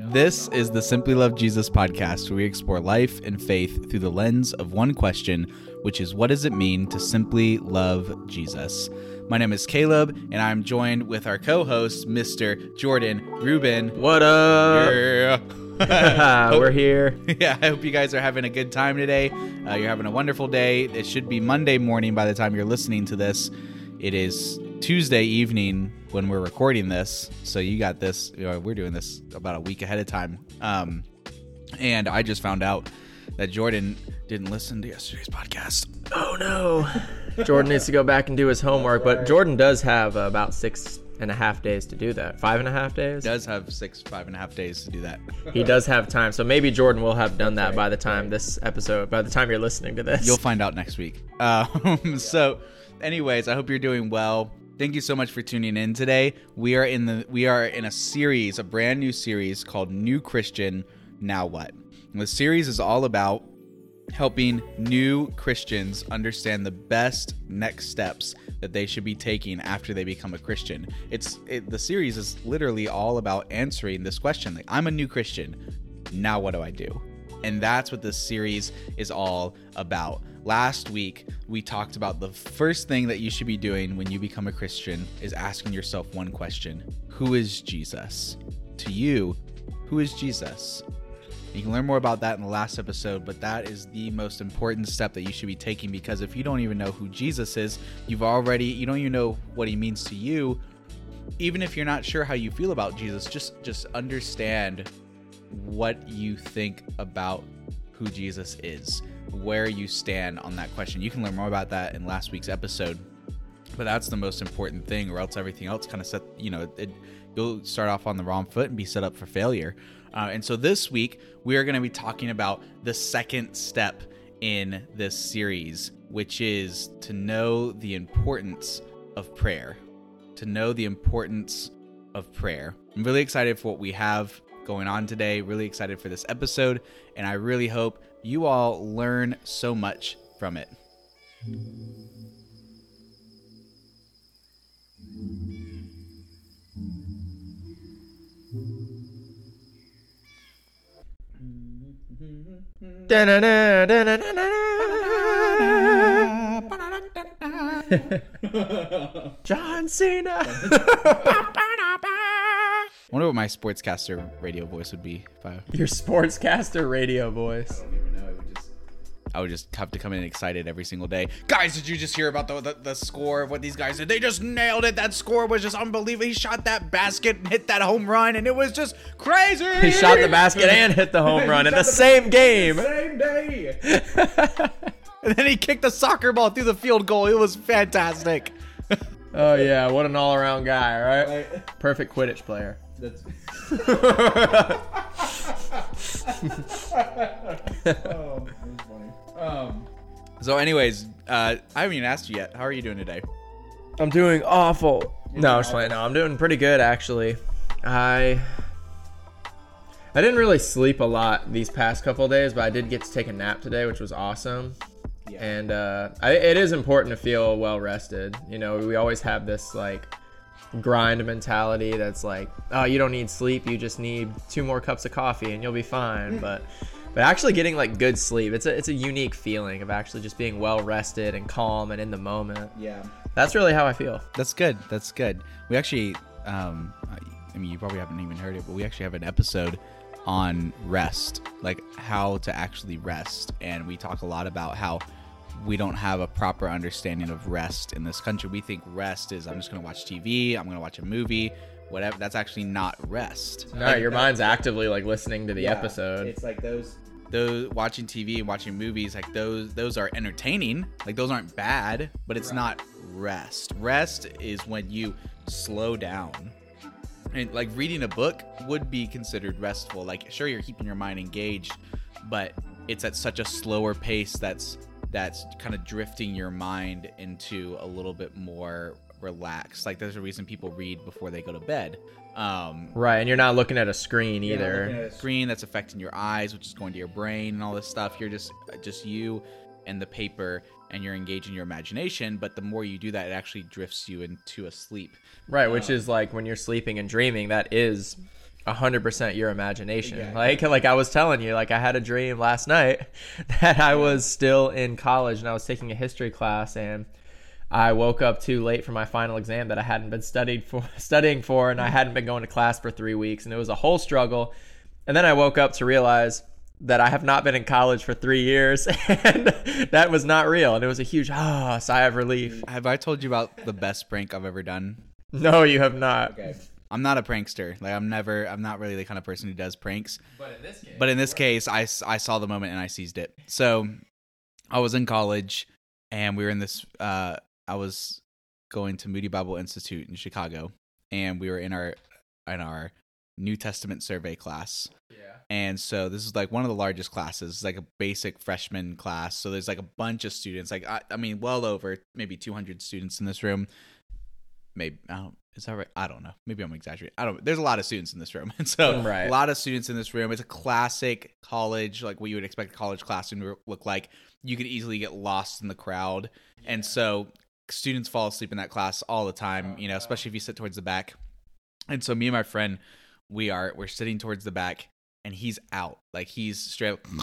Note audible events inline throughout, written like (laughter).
This is the Simply Love Jesus podcast, where we explore life and faith through the lens of one question, which is what does it mean to simply love Jesus? My name is Caleb, and I'm joined with our co host, Mr. Jordan Rubin. What up? Yeah. (laughs) We're here. (laughs) yeah, I hope you guys are having a good time today. Uh, you're having a wonderful day. It should be Monday morning by the time you're listening to this. It is Tuesday evening when we're recording this, so you got this. You know, we're doing this about a week ahead of time. Um, and I just found out that Jordan didn't listen to yesterday's podcast. Oh no. Jordan needs to go back and do his homework, but Jordan does have uh, about six and a half days to do that. Five and a half days? Does have six, five and a half days to do that. He does have time, so maybe Jordan will have done that by the time this episode, by the time you're listening to this. You'll find out next week. (laughs) Um, so, anyways, I hope you're doing well. Thank you so much for tuning in today. We are in the we are in a series, a brand new series called New Christian Now What. And the series is all about helping new Christians understand the best next steps that they should be taking after they become a Christian. It's it, the series is literally all about answering this question. Like, I'm a new Christian. Now what do I do? And that's what this series is all about. Last week, we talked about the first thing that you should be doing when you become a Christian is asking yourself one question Who is Jesus? To you, who is Jesus? You can learn more about that in the last episode, but that is the most important step that you should be taking because if you don't even know who Jesus is, you've already, you don't even know what he means to you. Even if you're not sure how you feel about Jesus, just just understand what you think about who Jesus is, where you stand on that question. You can learn more about that in last week's episode. But that's the most important thing, or else everything else kind of set, you know, it, you'll start off on the wrong foot and be set up for failure. Uh, and so this week, we are going to be talking about the second step in this series, which is to know the importance of prayer. To know the importance of prayer. I'm really excited for what we have going on today. Really excited for this episode. And I really hope you all learn so much from it. (laughs) John Cena. I (laughs) wonder what my sportscaster radio voice would be if I. Your sportscaster radio voice. I would just have to come in excited every single day. Guys, did you just hear about the, the, the score of what these guys did? They just nailed it. That score was just unbelievable. He shot that basket and hit that home run, and it was just crazy. He shot the basket and hit the home (laughs) run in the same game. Same day. (laughs) and then he kicked the soccer ball through the field goal. It was fantastic. (laughs) Oh yeah, what an all-around guy, right? Perfect Quidditch player. That's. oh. Um. So, anyways, uh, I haven't even asked you yet. How are you doing today? I'm doing awful. No, I'm just playing. No, I'm doing pretty good actually. I I didn't really sleep a lot these past couple of days, but I did get to take a nap today, which was awesome. Yeah. And uh, I, it is important to feel well rested. You know, we always have this like grind mentality that's like, oh, you don't need sleep, you just need two more cups of coffee and you'll be fine. (laughs) but but actually getting like good sleep, it's a it's a unique feeling of actually just being well rested and calm and in the moment. Yeah. That's really how I feel. That's good. That's good. We actually, um, I mean, you probably haven't even heard it, but we actually have an episode on rest, like how to actually rest, and we talk a lot about how we don't have a proper understanding of rest in this country. We think rest is I'm just going to watch TV, I'm going to watch a movie, whatever. That's actually not rest. No, your mind's actively like listening to the episode. It's like those those watching TV and watching movies like those those are entertaining. Like those aren't bad, but it's not rest. Rest is when you slow down. And like reading a book would be considered restful. Like sure you're keeping your mind engaged, but it's at such a slower pace that's that's kind of drifting your mind into a little bit more relaxed. Like there's a reason people read before they go to bed. Um, Right, and you're not looking at a screen you're not either. looking at a screen that's affecting your eyes, which is going to your brain and all this stuff. You're just just you and the paper, and you're engaging your imagination. But the more you do that, it actually drifts you into a sleep. Right, which is like when you're sleeping and dreaming, that is hundred percent your imagination. Exactly. Like like I was telling you, like I had a dream last (laughs) night that I was still in college and I was taking a history class and I woke up too late for my final exam that I hadn't been studied for (laughs) studying for and I hadn't been going to class for three weeks and it was a whole struggle. And then I woke up to realize that I have not been in college for three years (laughs) and that was not real. And it was a huge ah sigh of relief. Have I told you about the best prank I've ever done? No, you have not. I'm not a prankster. Like I'm never. I'm not really the kind of person who does pranks. But in this case, But in this case, I, s- I saw the moment and I seized it. So I was in college and we were in this. Uh, I was going to Moody Bible Institute in Chicago, and we were in our in our New Testament survey class. yeah. And so this is like one of the largest classes, it's like a basic freshman class. So there's like a bunch of students, like I, I mean, well over maybe 200 students in this room. Maybe I don't. Is that right? I don't know. Maybe I'm exaggerating. I don't. There's a lot of students in this room, (laughs) and so mm, Right. a lot of students in this room. It's a classic college, like what you would expect a college classroom to look like. You could easily get lost in the crowd, and so students fall asleep in that class all the time. Oh, you know, especially if you sit towards the back. And so me and my friend, we are we're sitting towards the back, and he's out, like he's straight up, (laughs)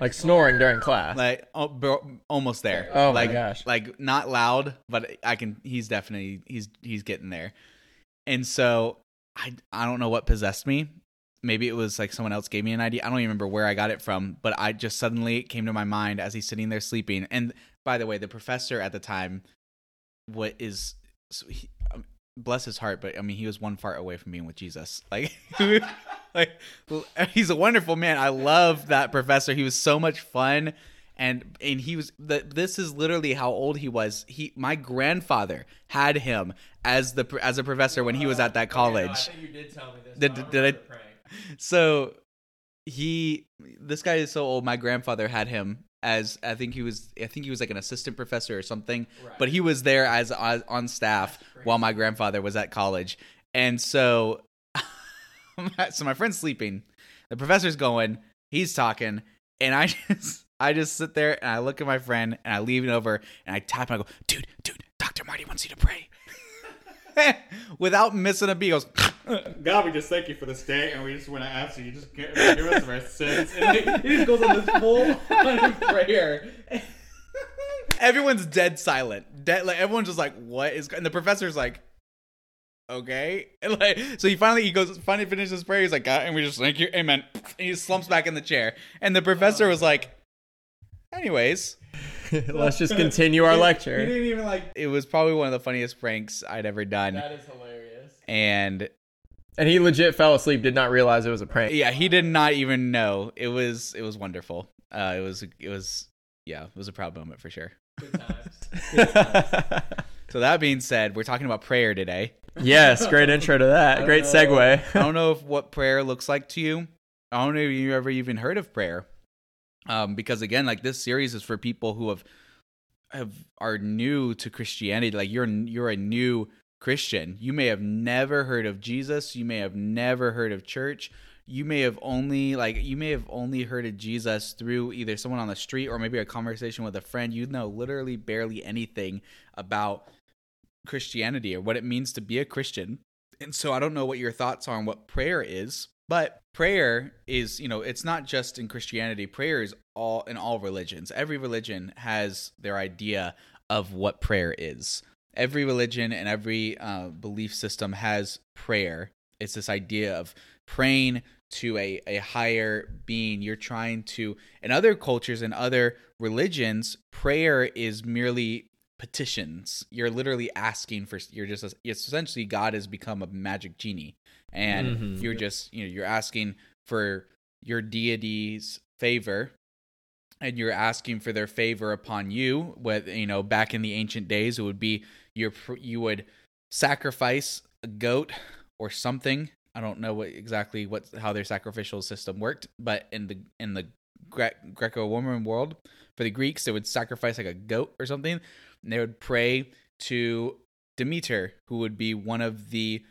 Like snoring during class. like oh, bro, almost there. Oh my gosh. like not loud, but I can. He's definitely he's he's getting there, and so I I don't know what possessed me. Maybe it was like someone else gave me an idea. I don't even remember where I got it from, but I just suddenly it came to my mind as he's sitting there sleeping. And by the way, the professor at the time, what is, so he, um, bless his heart, but I mean he was one fart away from being with Jesus. Like, (laughs) like he's a wonderful man. I love that professor. He was so much fun and and he was the, this is literally how old he was he my grandfather had him as the as a professor when he was at that college you did tell me this. Did- did I- so he this guy is so old my grandfather had him as i think he was i think he was like an assistant professor or something but he was there as, as on staff while my grandfather was at college. And so (laughs) so my friend's sleeping. The professor's going he's talking and i (laughs) just i just sit there and i look at my friend and i leave it over and i tap and i go dude dude dr marty wants you to pray. (laughs) Without missing a beat he goes (laughs) God, we just thank you for this day, and we just want to ask you, you just give us of our sins. And he, he just goes on this full prayer. (laughs) everyone's dead silent. Dead, like everyone's just like, "What is?" And the professor's like, "Okay." (laughs) And like, so he finally he goes, finally finishes his prayer. He's like, "God," and we just thank you, Amen. And he slumps back in the chair. And the professor was like, "Anyways." Let's just continue our lecture. He didn't even like. It was probably one of the funniest pranks I'd ever done. is hilarious. And And he legit fell asleep, did not realize it was a prank. yeah, he did not even know. It was it was wonderful. Uh, it was it was yeah, it was a proud moment for sure. (laughs) (laughs) So that being said, we're talking about prayer today. yes, great intro to that. Great segue. I don't know if what prayer looks like to you. I don't know if you ever even heard of prayer. Um, because again, like this series is for people who have have are new to Christianity. Like you're you're a new Christian. You may have never heard of Jesus. You may have never heard of church. You may have only like you may have only heard of Jesus through either someone on the street or maybe a conversation with a friend. You know literally barely anything about Christianity or what it means to be a Christian. And so I don't know what your thoughts are on what prayer is, but prayer is, you know, it's not just in Christianity. Prayer is all in all religions. Every religion has their idea of what prayer is. Every religion and every uh, belief system has prayer. It's this idea of praying to a, a higher being. You're trying to, in other cultures and other religions, prayer is merely petitions. You're literally asking for. You're just it's essentially God has become a magic genie, and Mhm. you're just you know you're asking for your deity's favor, and you're asking for their favor upon you. What you know back in the ancient days, it would be your you would sacrifice a goat or something. I don't know what exactly what how their sacrificial system worked, but in the in the Gre- Greco-Roman world, for the Greeks, they would sacrifice like a goat or something, and they would pray to Demeter, who would be one of the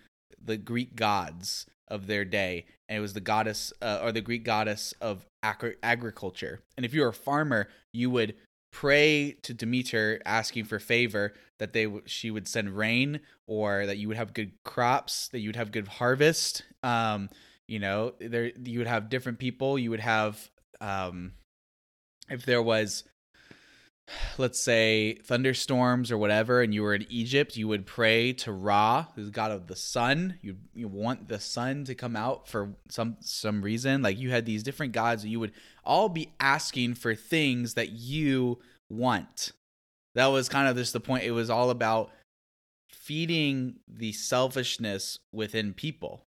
the Greek gods of their day, and it was the goddess uh, or the Greek goddess of agri- agriculture. And if you were a farmer, you would pray to Demeter asking for favor that they w- she would send rain or that you would have good crops, that you would have good harvest. Um, you know, there you would have different people. You would have um, if there was let's say thunderstorms or whatever and you were in Egypt, you would pray to Ra, who's god of the sun. You you want the sun to come out for some some reason. Like you had these different gods you would all be asking for things that you want. That was kind of just the point. It was all about feeding the selfishness within people.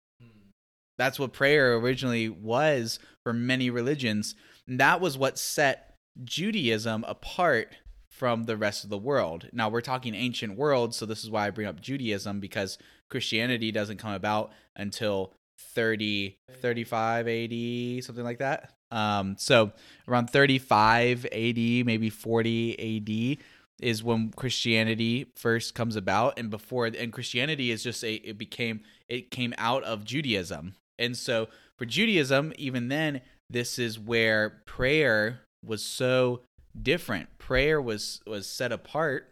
That's what prayer originally was for many religions. And that was what set Judaism apart from the rest of the world. Now, we're talking ancient world, so this is why I bring up Judaism because Christianity doesn't come about until 30, 35 AD, something like that. Um, so around 35 AD, maybe 40 AD is when Christianity first comes about, and before and Christianity is just a it became it came out of Judaism, and so for Judaism, even then, this is where prayer was so different. Prayer was was set apart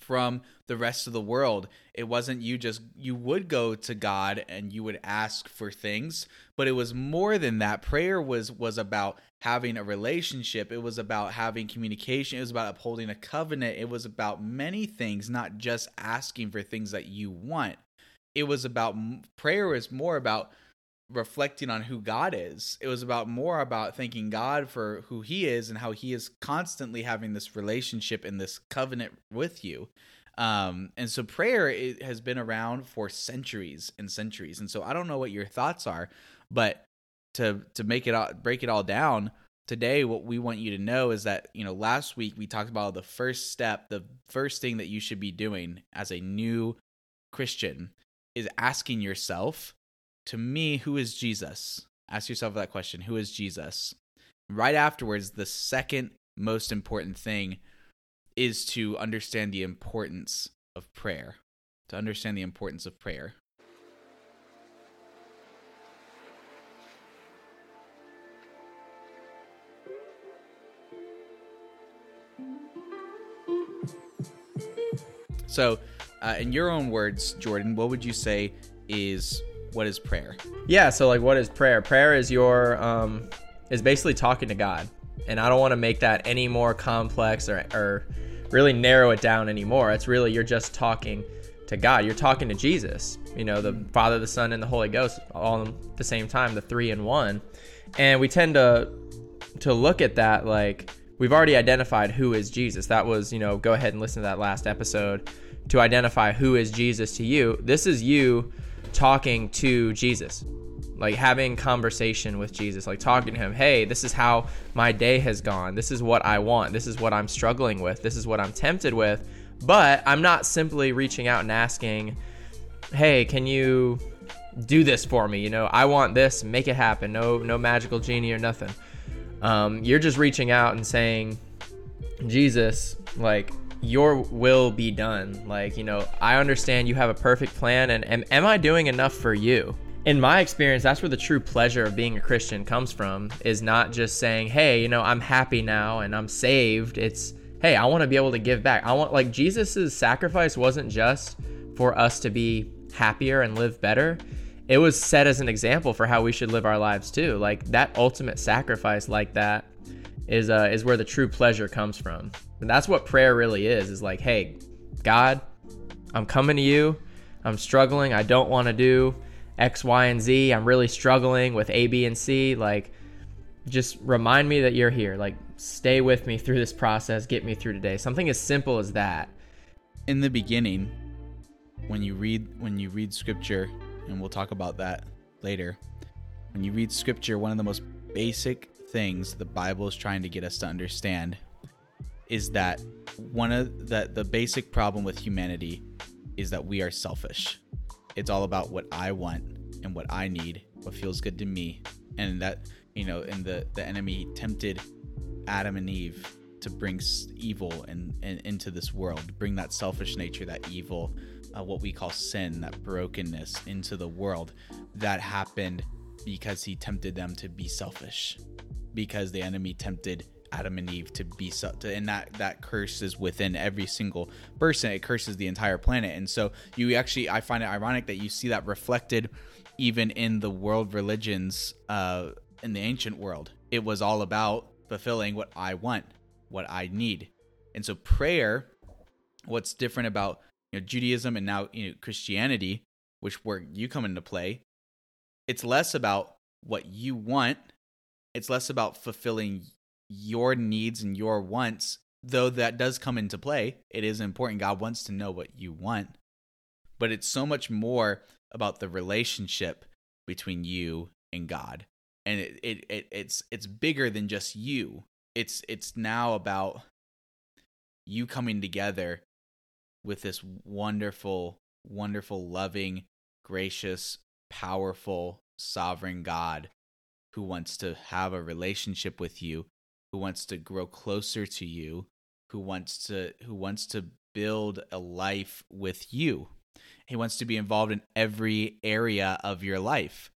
from the rest of the world. It wasn't you just you would go to God and you would ask for things, but it was more than that. Prayer was was about having a relationship. It was about having communication. It was about upholding a covenant. It was about many things, not just asking for things that you want. It was about prayer was more about reflecting on who God is. It was about more about thanking God for who he is and how he is constantly having this relationship and this covenant with you. Um, and so prayer it has been around for centuries and centuries. And so I don't know what your thoughts are, but to to make it all break it all down, today what we want you to know is that, you know, last week we talked about the first step, the first thing that you should be doing as a new Christian is asking yourself to me, who is Jesus? Ask yourself that question Who is Jesus? Right afterwards, the second most important thing is to understand the importance of prayer. To understand the importance of prayer. So, uh, in your own words, Jordan, what would you say is what is prayer? Yeah, so like what is prayer? Prayer is your um is basically talking to God. And I don't want to make that any more complex or or really narrow it down anymore. It's really you're just talking to God. You're talking to Jesus. You know, the Father, the Son, and the Holy Ghost all at the same time, the three in one. And we tend to to look at that like we've already identified who is Jesus. That was, you know, go ahead and listen to that last episode to identify who is Jesus to you. This is you talking to Jesus, like having conversation with Jesus, like talking to him, hey, this is how my day has gone. This is what I want. This is what I'm struggling with. This is what I'm tempted with. But I'm not simply reaching out and asking, hey, can you do this for me? You know, I want this, make it happen. No, no magical genie or nothing. Um, you're just reaching out and saying, Jesus, like, your will be done. Like, you know, I understand you have a perfect plan, and, and am I doing enough for you? In my experience, that's where the true pleasure of being a Christian comes from, is not just saying, hey, you know, I'm happy now and I'm saved. It's, hey, I want to be able to give back. I want, like, Jesus's sacrifice wasn't just for us to be happier and live better. It was set as an example for how we should live our lives too. Like, that ultimate sacrifice, like that, is uh, is where the true pleasure comes from. And that's what prayer really is. Is like, hey, God, I'm coming to you. I'm struggling. I don't want to do X, Y, and Z. I'm really struggling with A, B, and C. Like, just remind me that you're here. Like, stay with me through this process. Get me through today. Something as simple as that. In the beginning, when you read when you read scripture, and we'll talk about that later. When you read scripture, one of the most basic things the Bible is trying to get us to understand is that one of the the basic problem with humanity is that we are selfish. It's all about what I want and what I need, what feels good to me, and that you know, and the the enemy tempted Adam and Eve to bring evil and, and into this world, bring that selfish nature, that evil, uh, what we call sin, that brokenness into the world. That happened because he tempted them to be selfish because the enemy tempted Adam and Eve to be so, to, and that that curse is within every single person. It curses the entire planet, and so you actually, I find it ironic that you see that reflected even in the world religions uh, in the ancient world. It was all about fulfilling what I want, what I need, and so prayer. What's different about you know, Judaism and now you know, Christianity, which where you come into play, it's less about what you want. It's less about fulfilling your needs and your wants, though that does come into play. It is important. God wants to know what you want. But it's so much more about the relationship between you and God. And it, it, it it's it's bigger than just you. It's it's now about you coming together with this wonderful, wonderful, loving, gracious, powerful, sovereign God who wants to have a relationship with you, who wants to grow closer to you, who wants to who wants to build a life with you. He wants to be involved in every area of your life.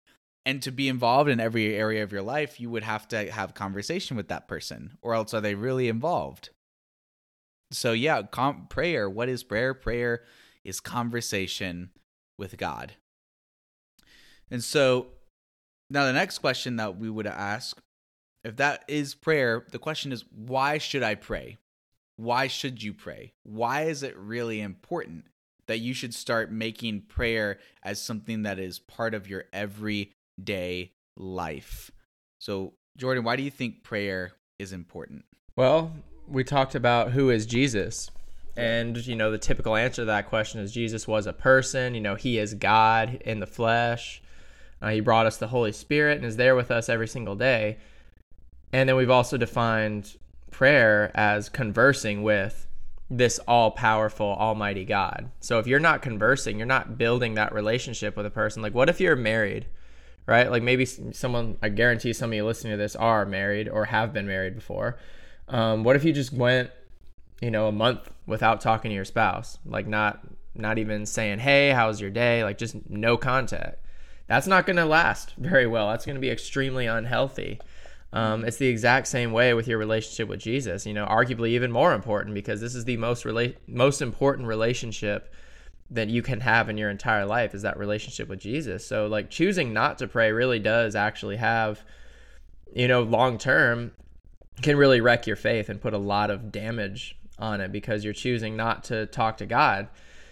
And to be involved in every area of your life, you would have to have conversation with that person, or else are they really involved? So yeah, com- prayer. What is prayer? Prayer is conversation with God. And so now the next question that we would ask, if that is prayer, the question is why should I pray? Why should you pray? Why is it really important that you should start making prayer as something that is part of your everyday life? So, Jordan, why do you think prayer is important? Well, we talked about who is Jesus. And, you know, the typical answer to that question is Jesus was a person. You know, he is God in the flesh. Uh, he brought us the Holy Spirit and is there with us every single day. And then we've also defined prayer as conversing with this all powerful, almighty God. So if you're not conversing, you're not building that relationship with a person. Like, what if you're married, right? Like, maybe someone, I guarantee some of you listening to this are married or have been married before. Um, what if you just went, you know, a month without talking to your spouse, like not not even saying, "Hey, how's your day?" Like just no contact. That's not going to last very well. That's going to be extremely unhealthy. Um, it's the exact same way with your relationship with Jesus. You know, arguably even more important because this is the most rela- most important relationship that you can have in your entire life is that relationship with Jesus. So like choosing not to pray really does actually have you know long term can really wreck your faith and put a lot of damage on it because you're choosing not to talk to God.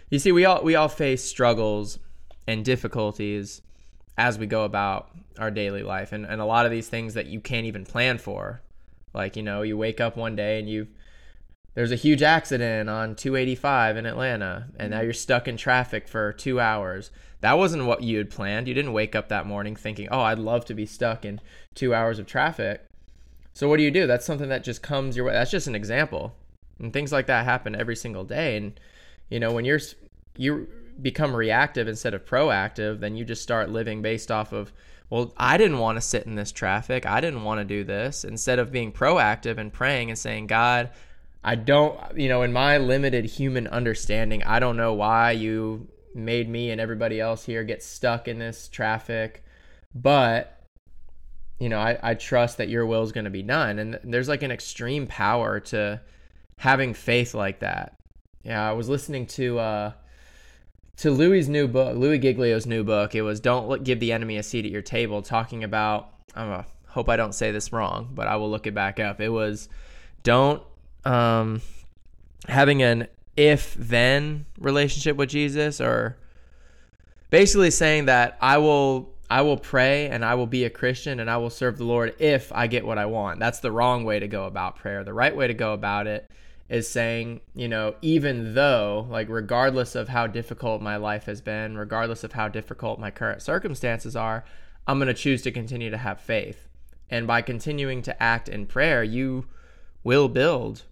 You see, we all we all face struggles and difficulties as we go about our daily life and, and a lot of these things that you can't even plan for. Like, you know, you wake up one day and you there's a huge accident on 285 in Atlanta and now mm-hmm. you're stuck in traffic for 2 hours. That wasn't what you had planned. You didn't wake up that morning thinking, "Oh, I'd love to be stuck in 2 hours of traffic." So what do you do? That's something that just comes your way. That's just an example. And things like that happen every single day. And you know, when you're you become reactive instead of proactive, then you just start living based off of, well, I didn't want to sit in this traffic. I didn't want to do this. Instead of being proactive and praying and saying, God, I don't, you know, in my limited human understanding, I don't know why you made me and everybody else here get stuck in this traffic, but you know, I, I trust that your will is going to be done. And there's like an extreme power to having faith like that. Yeah, I was listening to uh, to Louis's new book, Louis Giglio's new book. It was "Don't Give the Enemy a Seat at Your Table," talking about. I hope I don't say this wrong, but I will look it back up. It was don't um, having an if then relationship with Jesus, or basically saying that I will I will pray and I will be a Christian and I will serve the Lord if I get what I want. That's the wrong way to go about prayer. The right way to go about it is saying, you know, even though, like, regardless of how difficult my life has been, regardless of how difficult my current circumstances are, I'm going to choose to continue to have faith. And by continuing to act in prayer, you will build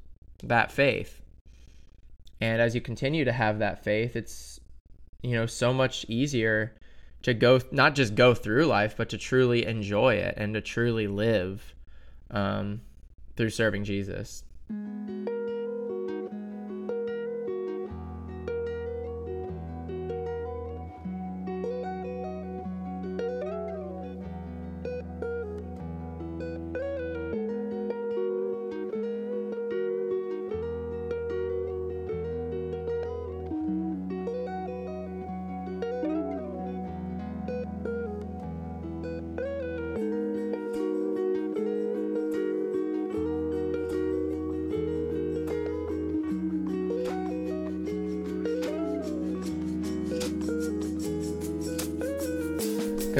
that faith. And as you continue to have that faith, it's, you know, so much easier to go not just go through life, but to truly enjoy it and to truly live um, through serving Jesus.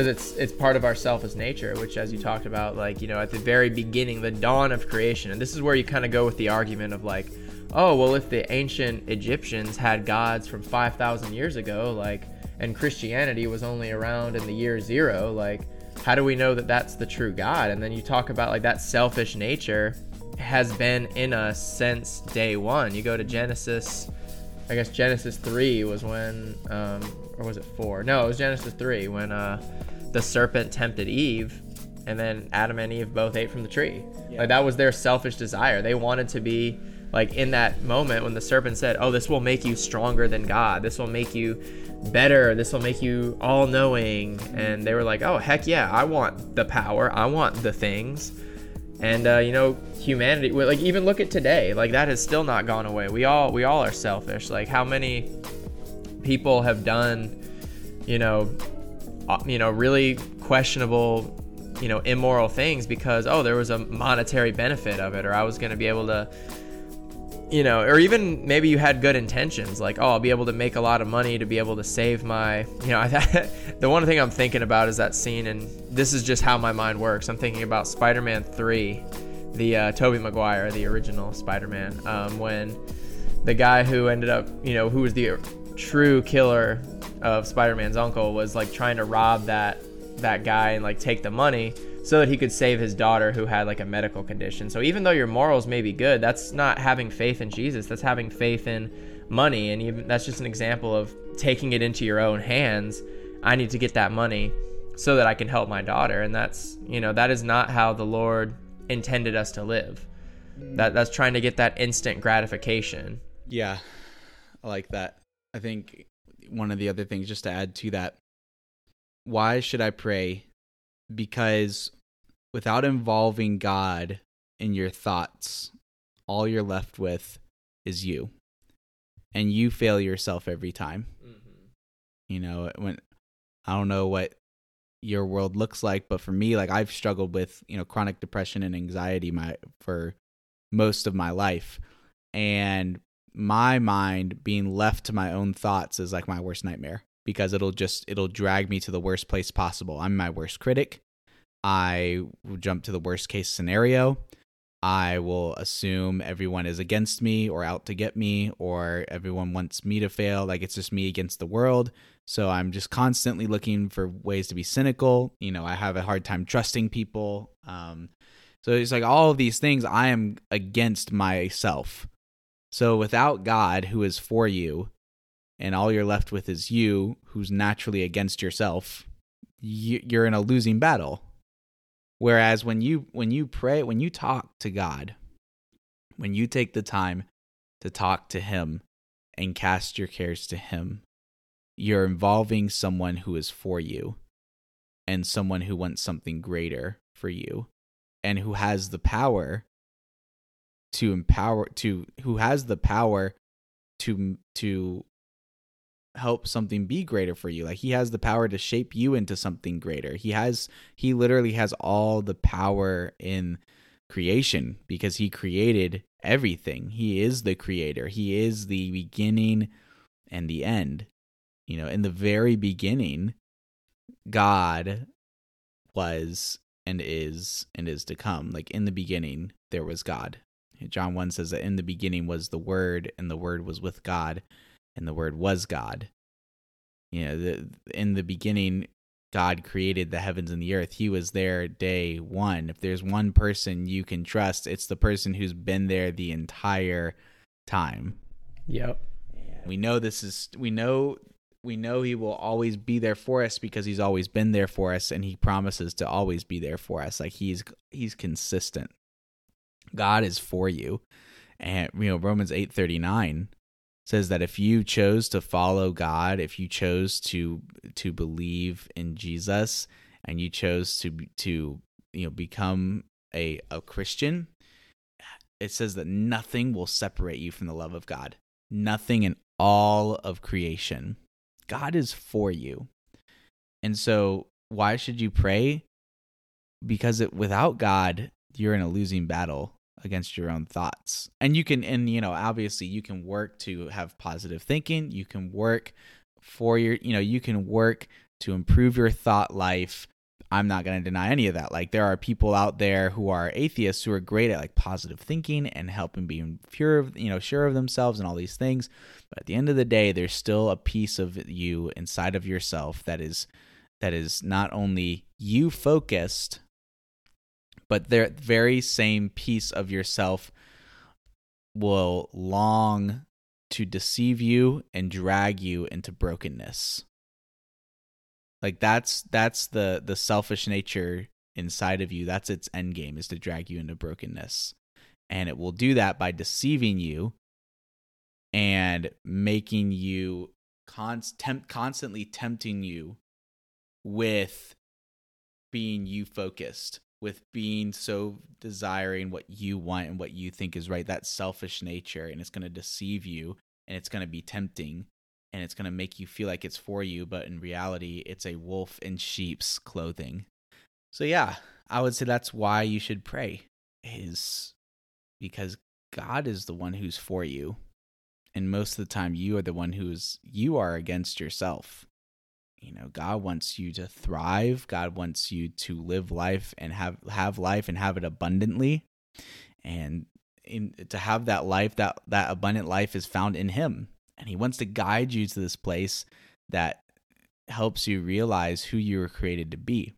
Because it's it's part of our selfish nature which as you talked about like you know at the very beginning the dawn of creation and this is where you kind of go with the argument of like oh well if the ancient egyptians had gods from 5000 years ago like and christianity was only around in the year zero like how do we know that that's the true god and then you talk about like that selfish nature has been in us since day one you go to genesis I guess Genesis three was when, um, or was it four? No, it was Genesis three when uh, the serpent tempted Eve, and then Adam and Eve both ate from the tree. Yeah. Like that was their selfish desire. They wanted to be like in that moment when the serpent said, "Oh, this will make you stronger than God. This will make you better. This will make you all knowing." And they were like, "Oh, heck yeah! I want the power. I want the things." and uh, you know humanity like even look at today like that has still not gone away we all we all are selfish like how many people have done you know you know really questionable you know immoral things because oh there was a monetary benefit of it or i was going to be able to you know or even maybe you had good intentions like oh i'll be able to make a lot of money to be able to save my (laughs) you know the one thing i'm thinking about is that scene and this is just how my mind works. I'm thinking about spider-man 3 the uh, tobey maguire the original spider-man um, when the guy who ended up you know who was the true killer of spider-man's uncle was like trying to rob that that guy and like take the money so that he could save his daughter who had like a medical condition. So even though your morals may be good, that's not having faith in Jesus. That's having faith in money and even that's just an example of taking it into your own hands. I need to get that money so that I can help my daughter and that's, you know, that is not how the Lord intended us to live. That that's trying to get that instant gratification. Yeah. I like that. I think one of the other things just to add to that why should I pray because without involving God in your thoughts, all you're left with is you. And you fail yourself every time. Mm-hmm. You know, when I don't know what your world looks like, but for me, like I've struggled with, you know, chronic depression and anxiety my for most of my life. And my mind being left to my own thoughts is like my worst nightmare because it'll just it'll drag me to the worst place possible. I'm my worst critic. I will jump to the worst case scenario. I will assume everyone is against me or out to get me or everyone wants me to fail. Like it's just me against the world. So I'm just constantly looking for ways to be cynical. You know, I have a hard time trusting people. Um, so it's like all of these things I am against myself. So without God, who is for you, and all you're left with is you, who's naturally against yourself, you're in a losing battle. Whereas when you when you pray, when you talk to God, when you take the time to talk to him and cast your cares to him, you're involving someone who is for you and someone who wants something greater for you and who has the power to empower to who has the power to to help something be greater for you. Like he has the power to shape you into something greater. He has he literally has all the power in creation because he created everything. He is the creator. He is the beginning and the end. You know in the very beginning god was and is and is to come. Like in the beginning there was god john 1 says that in the beginning was the word and the word was with god and the word was God. You know, the, in the beginning, God created the heavens and the earth. He was there day one. If there's one person you can trust, it's the person who's been there the entire time. Yep. We know this is we know we know he will always be there for us because he's always been there for us and he promises to always be there for us. Like he's he's consistent. God is for you. And you know, Romans 8:39 says that if you chose to follow God, if you chose to to believe in Jesus and you chose to to you know become a a Christian, it says that nothing will separate you from the love of God. Nothing in all of creation. God is for you. And so why should you pray? Because it, without God, you're in a losing battle against your own thoughts. And you can and you know, obviously you can work to have positive thinking, you can work for your you know, you can work to improve your thought life. I'm not going to deny any of that. Like there are people out there who are atheists who are great at like positive thinking and helping being pure, of, you know, sure of themselves and all these things. But at the end of the day, there's still a piece of you inside of yourself that is that is not only you focused, but the very same piece of yourself will long to deceive you and drag you into brokenness. Like that's that's the the selfish nature inside of you. That's its end game is to drag you into brokenness. And it will do that by deceiving you and making you const- temp- constantly tempting you with being you focused, with being so desiring what you want and what you think is right, that selfish nature, and it's going to deceive you and it's going to be tempting and it's going to make you feel like it's for you, but in reality, it's a wolf in sheep's clothing. So, yeah, I would say that's why you should pray, is because God is the one who's for you. And most of the time, you are the one who's, you are against yourself. You know, God wants you to thrive. God wants you to live life and have, have life and have it abundantly. And in, to have that life, that, that abundant life is found in Him and he wants to guide you to this place that helps you realize who you were created to be.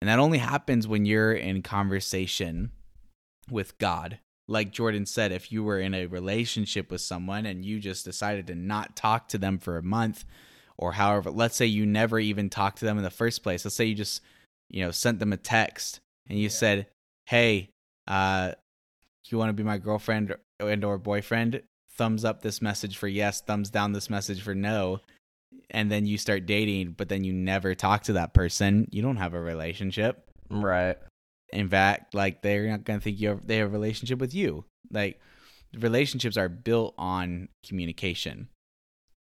And that only happens when you're in conversation with God. Like Jordan said, if you were in a relationship with someone and you just decided to not talk to them for a month, or however, let's say you never even talked to them in the first place. Let's say you just, you know, sent them a text and you yeah. said, "Hey, uh, you want to be my girlfriend and or boyfriend?" thumbs up this message for yes, thumbs down this message for no, and then you start dating, but then you never talk to that person, you don't have a relationship. Right. In fact, like they're not gonna think you have, they have a relationship with you. Like relationships are built on communication.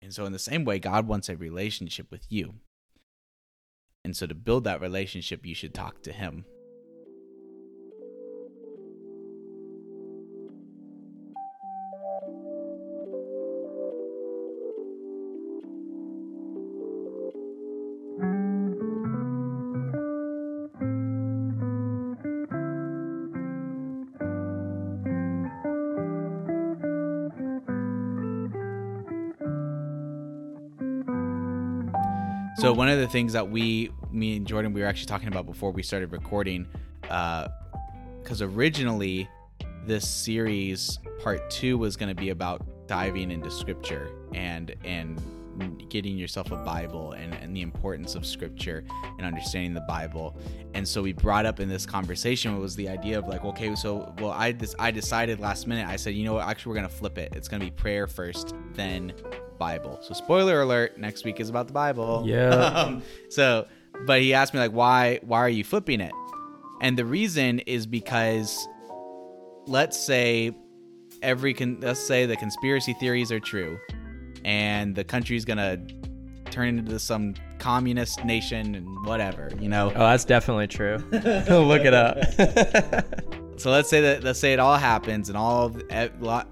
And so in the same way, God wants a relationship with you. And so to build that relationship, you should talk to him. So one of the things that we, me and Jordan, we were actually talking about before we started recording, because uh, originally this series part two was going to be about diving into scripture and and getting yourself a bible and, and the importance of scripture and understanding the bible. And so we brought up in this conversation was the idea of like okay so well i this i decided last minute i said you know what? Actually we're gonna flip it. It's gonna be prayer first then Bible. So spoiler alert, next week is about the Bible. Yeah. (laughs) um, so, but he asked me like, why, why are you flipping it? And the reason is because, let's say, every con- let's say the conspiracy theories are true, and the country's gonna turn into some communist nation and whatever, you know. Oh, that's definitely true. (laughs) Look it up. (laughs) so let's say that let's say it all happens and all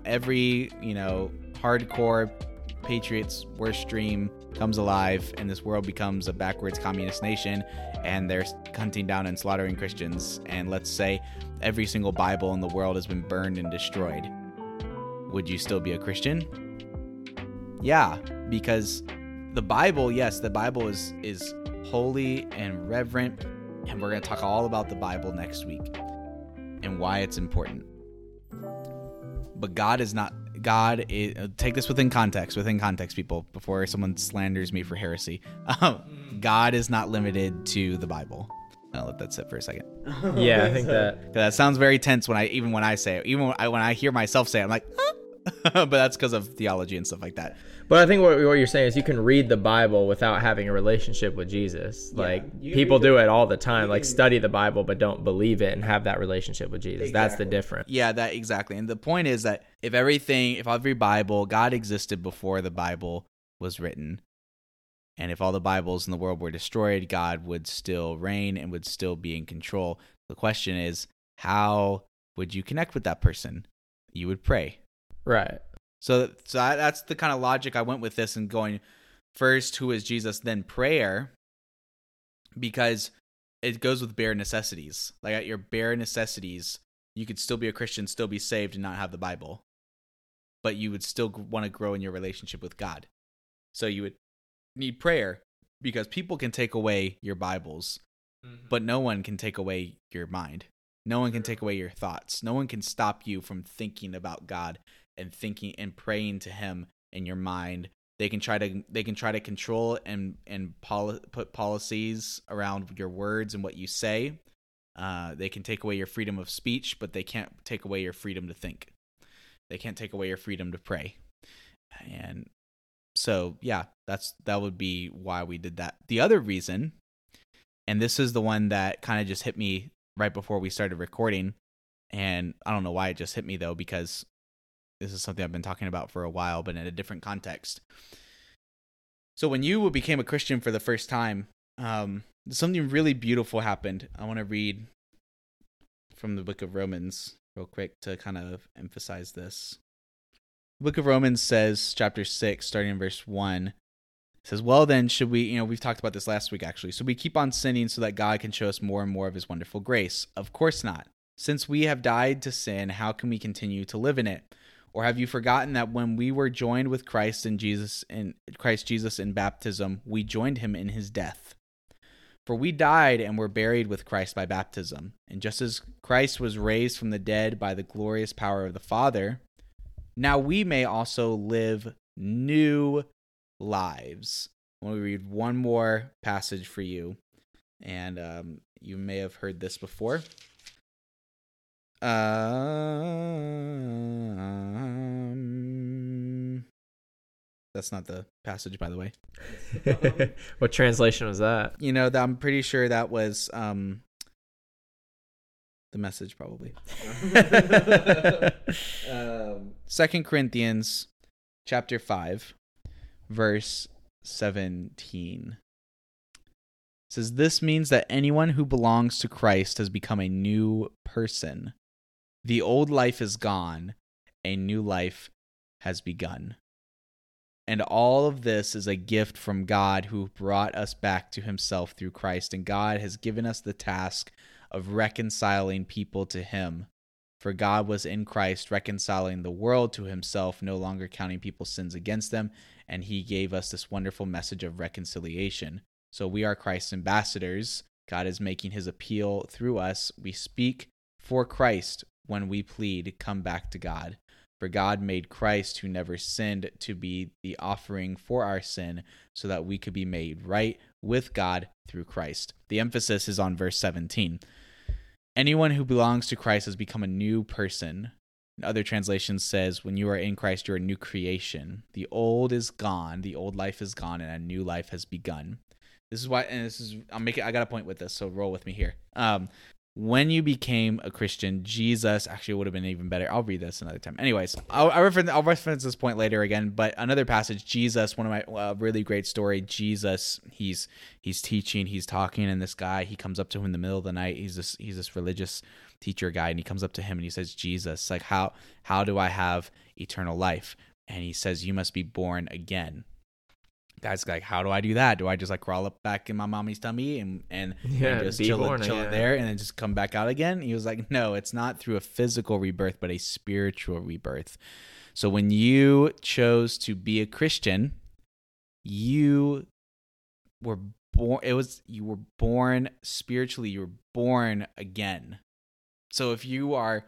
every you know hardcore Patriots' worst dream comes alive and this world becomes a backwards communist nation and they're hunting down and slaughtering Christians, and let's say every single Bible in the world has been burned and destroyed, would you still be a Christian? Yeah, because the Bible, yes, the Bible is is holy and reverent, and we're going to talk all about the Bible next week and why it's important. But God is not God is, uh, take this within context, within context, people, before someone slanders me for heresy. (laughs) Um, God is not limited to the Bible. I'll let that sit for a second. (laughs) Yeah, I think that that sounds very tense when I even when I say it. Even when I, when I hear myself say it, I'm like, (laughs) but that's because of theology and stuff like that. But I think what, what you're saying is you can read the Bible without having a relationship with Jesus. Yeah, like people do it all the time, like study the Bible but don't believe it and have that relationship with Jesus. Exactly. That's the difference. Yeah, that exactly. And the point is that if everything, if every Bible, God existed before the Bible was written, and if all the Bibles in the world were destroyed, God would still reign and would still be in control. The question is, how would you connect with that person? You would pray. Right. So, so that's the kind of logic I went with this and going first, who is Jesus, then prayer. because it goes with bare necessities. Like at your bare necessities, you could still be a Christian, still be saved, and not have the Bible, but you would still want to grow in your relationship with God. So you would need prayer because people can take away your Bibles, mm-hmm. but no one can take away your mind. No one can take away your thoughts. No one can stop you from thinking about God and thinking and praying to Him in your mind. They can try to they can try to control and and poli- put policies around your words and what you say. Uh, they can take away your freedom of speech, but they can't take away your freedom to think. They can't take away your freedom to pray. And so, yeah, that's that would be why we did that. The other reason, and this is the one that kind of just hit me right before we started recording, and I don't know why it just hit me though because this is something I've been talking about for a while, but in a different context. So when you became a Christian for the first time, um, something really beautiful happened. I want to read from the book of Romans real quick to kind of emphasize this. The book of Romans says, chapter 6, starting in verse 1, says, Well, then, should we, you know, we've talked about this last week actually. So we keep on sinning so that God can show us more and more of his wonderful grace? Of course not. Since we have died to sin, how can we continue to live in it? Or have you forgotten that when we were joined with Christ in Jesus in Christ Jesus in baptism, we joined him in his death? For we died and were buried with Christ by baptism. And just as Christ was raised from the dead by the glorious power of the Father, now we may also live new lives. Let me read one more passage for you. And um, you may have heard this before. Um, that's not the passage, by the way. (laughs) what translation was that? You know, I'm pretty sure that was um, the message, probably. (laughs) um, Second Corinthians, chapter five, verse seventeen says this means that anyone who belongs to Christ has become a new person. The old life is gone, a new life has begun. And all of this is a gift from God who brought us back to himself through Christ. And God has given us the task of reconciling people to him. For God was in Christ reconciling the world to himself, no longer counting people's sins against them. And he gave us this wonderful message of reconciliation. So we are Christ's ambassadors. God is making his appeal through us. We speak for Christ when we plead, Come back to God. For God made Christ, who never sinned, to be the offering for our sin, so that we could be made right with God through Christ. The emphasis is on verse 17. Anyone who belongs to Christ has become a new person. Other translations says, when you are in Christ, you're a new creation. The old is gone, the old life is gone, and a new life has begun. This is why, and this is I'm making. I got a point with this, so roll with me here. Um, when you became a Christian, Jesus actually would have been even better. I'll read this another time. Anyways, I'll, I'll reference I'll reference this point later again. But another passage, Jesus, one of my uh, really great story. Jesus, he's he's teaching, he's talking, and this guy he comes up to him in the middle of the night. He's this he's this religious teacher guy, and he comes up to him and he says, Jesus, like how how do I have eternal life? And he says, you must be born again guy's like, how do I do that? Do I just like crawl up back in my mommy's tummy and and, Yeah, and just chill, born chill again. there and then just come back out again? He was like, no, it's not through a physical rebirth, but a spiritual rebirth. So when you chose to be a Christian, you were born. It was you were born spiritually. You were born again. So if you are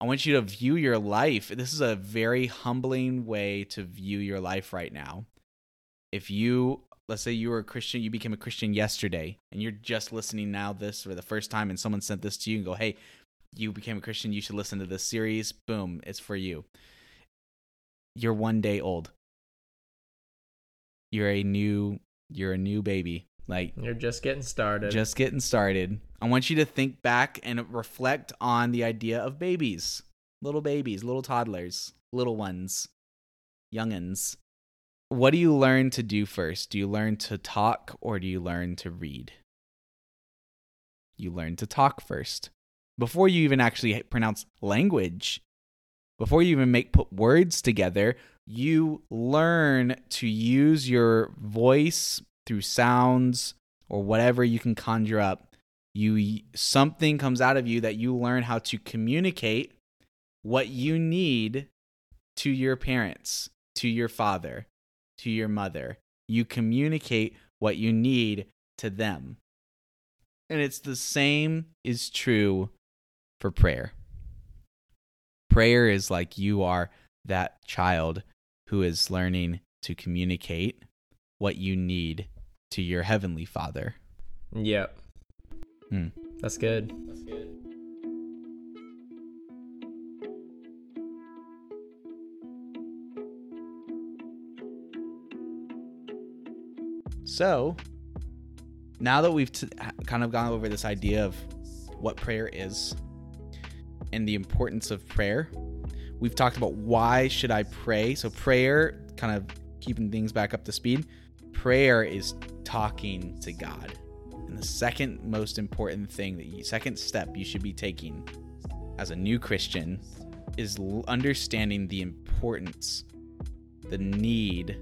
I want you to view your life. This is a very humbling way to view your life right now if you let's say you were a christian you became a christian yesterday and you're just listening now this for the first time and someone sent this to you and go hey you became a christian you should listen to this series. Boom it's for you. You're one day old. You're a new you're a new baby. Like You're just getting started. just getting started. I want you to think back and reflect on the idea of babies. Little babies little toddlers little ones youngins what do you learn to do first? Do you learn to talk or do you learn to read? You learn to talk first. Before you even actually pronounce language, before you even make put words together, you learn to use your voice through sounds or whatever you can conjure up, you something comes out of you that you learn how to communicate what you need to your parents, to your father, to your mother. You communicate what you need to them. And it's the same is true for prayer. Prayer is like you are that child who is learning to communicate what you need to your heavenly father. Yep. Hmm. That's good. That's good. So, now that we've t- kind of gone over this idea of what prayer is and the importance of prayer, we've talked about why should I pray. So, prayer, kind of keeping things back up to speed, prayer is talking to God. And the second most important thing, the second step you should be taking as a new Christian is understanding the importance, the need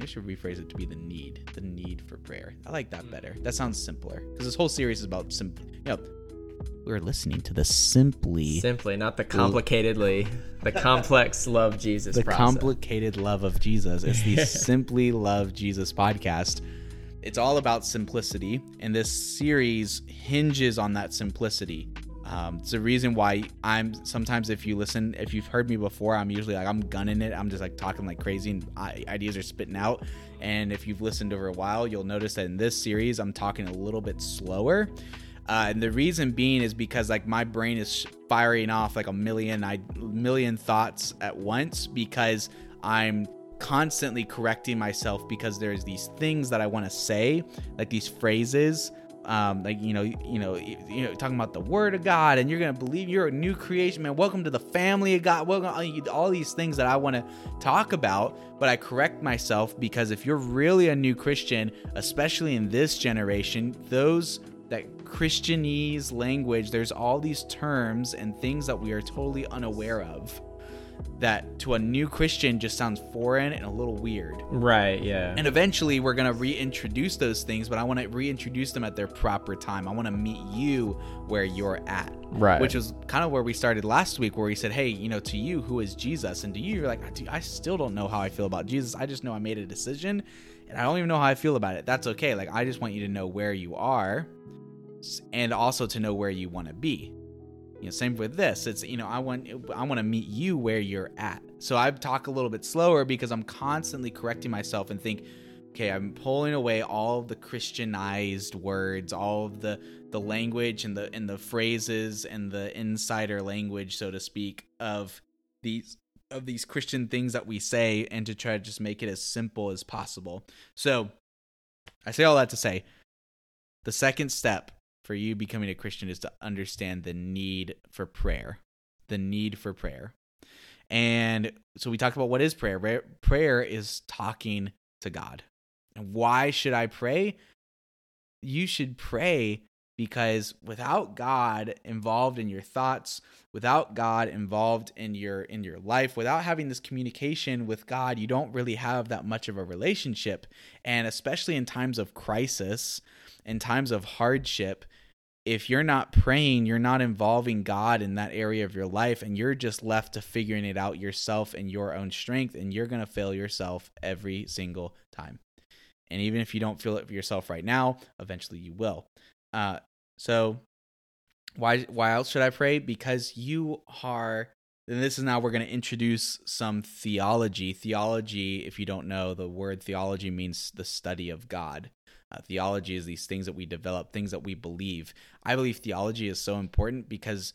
I should rephrase it to be the need, the need for prayer. I like that mm. better. That sounds simpler because this whole series is about simple. You know, we're listening to the simply, simply, not the complicatedly, the complex (laughs) love Jesus. The process. complicated love of Jesus. It's the (laughs) simply love Jesus podcast. It's all about simplicity, and this series hinges on that simplicity. Um, it's the reason why I'm sometimes if you listen, if you've heard me before, I'm usually like I'm gunning it. I'm just like talking like crazy, and ideas are spitting out. And if you've listened over a while, you'll notice that in this series, I'm talking a little bit slower. Uh, and the reason being is because like my brain is firing off like a million, I million thoughts at once because I'm constantly correcting myself because there's these things that I want to say, like these phrases um, like you know, you know, you know, talking about the Word of God, and you're gonna believe you're a new creation, man. Welcome to the family of God. Welcome, all these things that I want to talk about, but I correct myself because if you're really a new Christian, especially in this generation, those that Christianese language, there's all these terms and things that we are totally unaware of that to a new Christian just sounds foreign and a little weird. Right, yeah. And eventually we're going to reintroduce those things, but I want to reintroduce them at their proper time. I want to meet you where you're at. Right. Which was kind of where we started last week, where we said, hey, you know, to you, who is Jesus? And to you, you're like, I still don't know how I feel about Jesus. I just know I made a decision and I don't even know how I feel about it. That's okay. Like, I just want you to know where you are and also to know where you want to be. You know, same with this. It's you know, I want I want to meet you where you're at. So I talk a little bit slower because I'm constantly correcting myself and think, okay, I'm pulling away all the Christianized words, all of the the language and the and the phrases and the insider language, so to speak, of these of these Christian things that we say and to try to just make it as simple as possible. So I say all that to say the second step for you becoming a Christian is to understand the need for prayer. The need for prayer. And so we talked about what is prayer. Prayer is talking to God. And why should I pray? You should pray because without God involved in your thoughts, without God involved in your in your life, without having this communication with God, you don't really have that much of a relationship. And especially in times of crisis, in times of hardship, if you're not praying, you're not involving God in that area of your life, and you're just left to figuring it out yourself and your own strength, and you're going to fail yourself every single time. And even if you don't feel it for yourself right now, eventually you will. Uh, so, why why else should I pray? Because you are. And this is now we're going to introduce some theology. Theology, if you don't know, the word theology means the study of God. Uh, theology is these things that we develop, things that we believe. I believe theology is so important because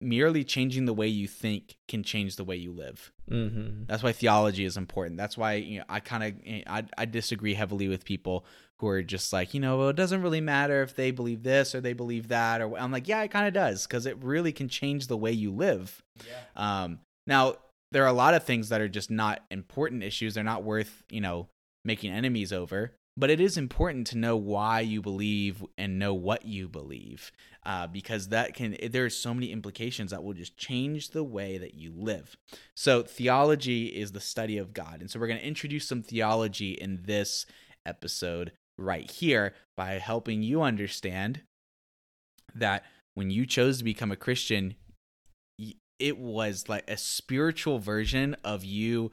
merely changing the way you think can change the way you live. Mm-hmm. That's why theology is important. That's why you know, I kind of I, I disagree heavily with people who are just like you know well, it doesn't really matter if they believe this or they believe that or I'm like yeah it kind of does because it really can change the way you live. Yeah. Um, now there are a lot of things that are just not important issues. They're not worth you know making enemies over but it is important to know why you believe and know what you believe uh, because that can there are so many implications that will just change the way that you live so theology is the study of god and so we're going to introduce some theology in this episode right here by helping you understand that when you chose to become a Christian, it was like a spiritual version of you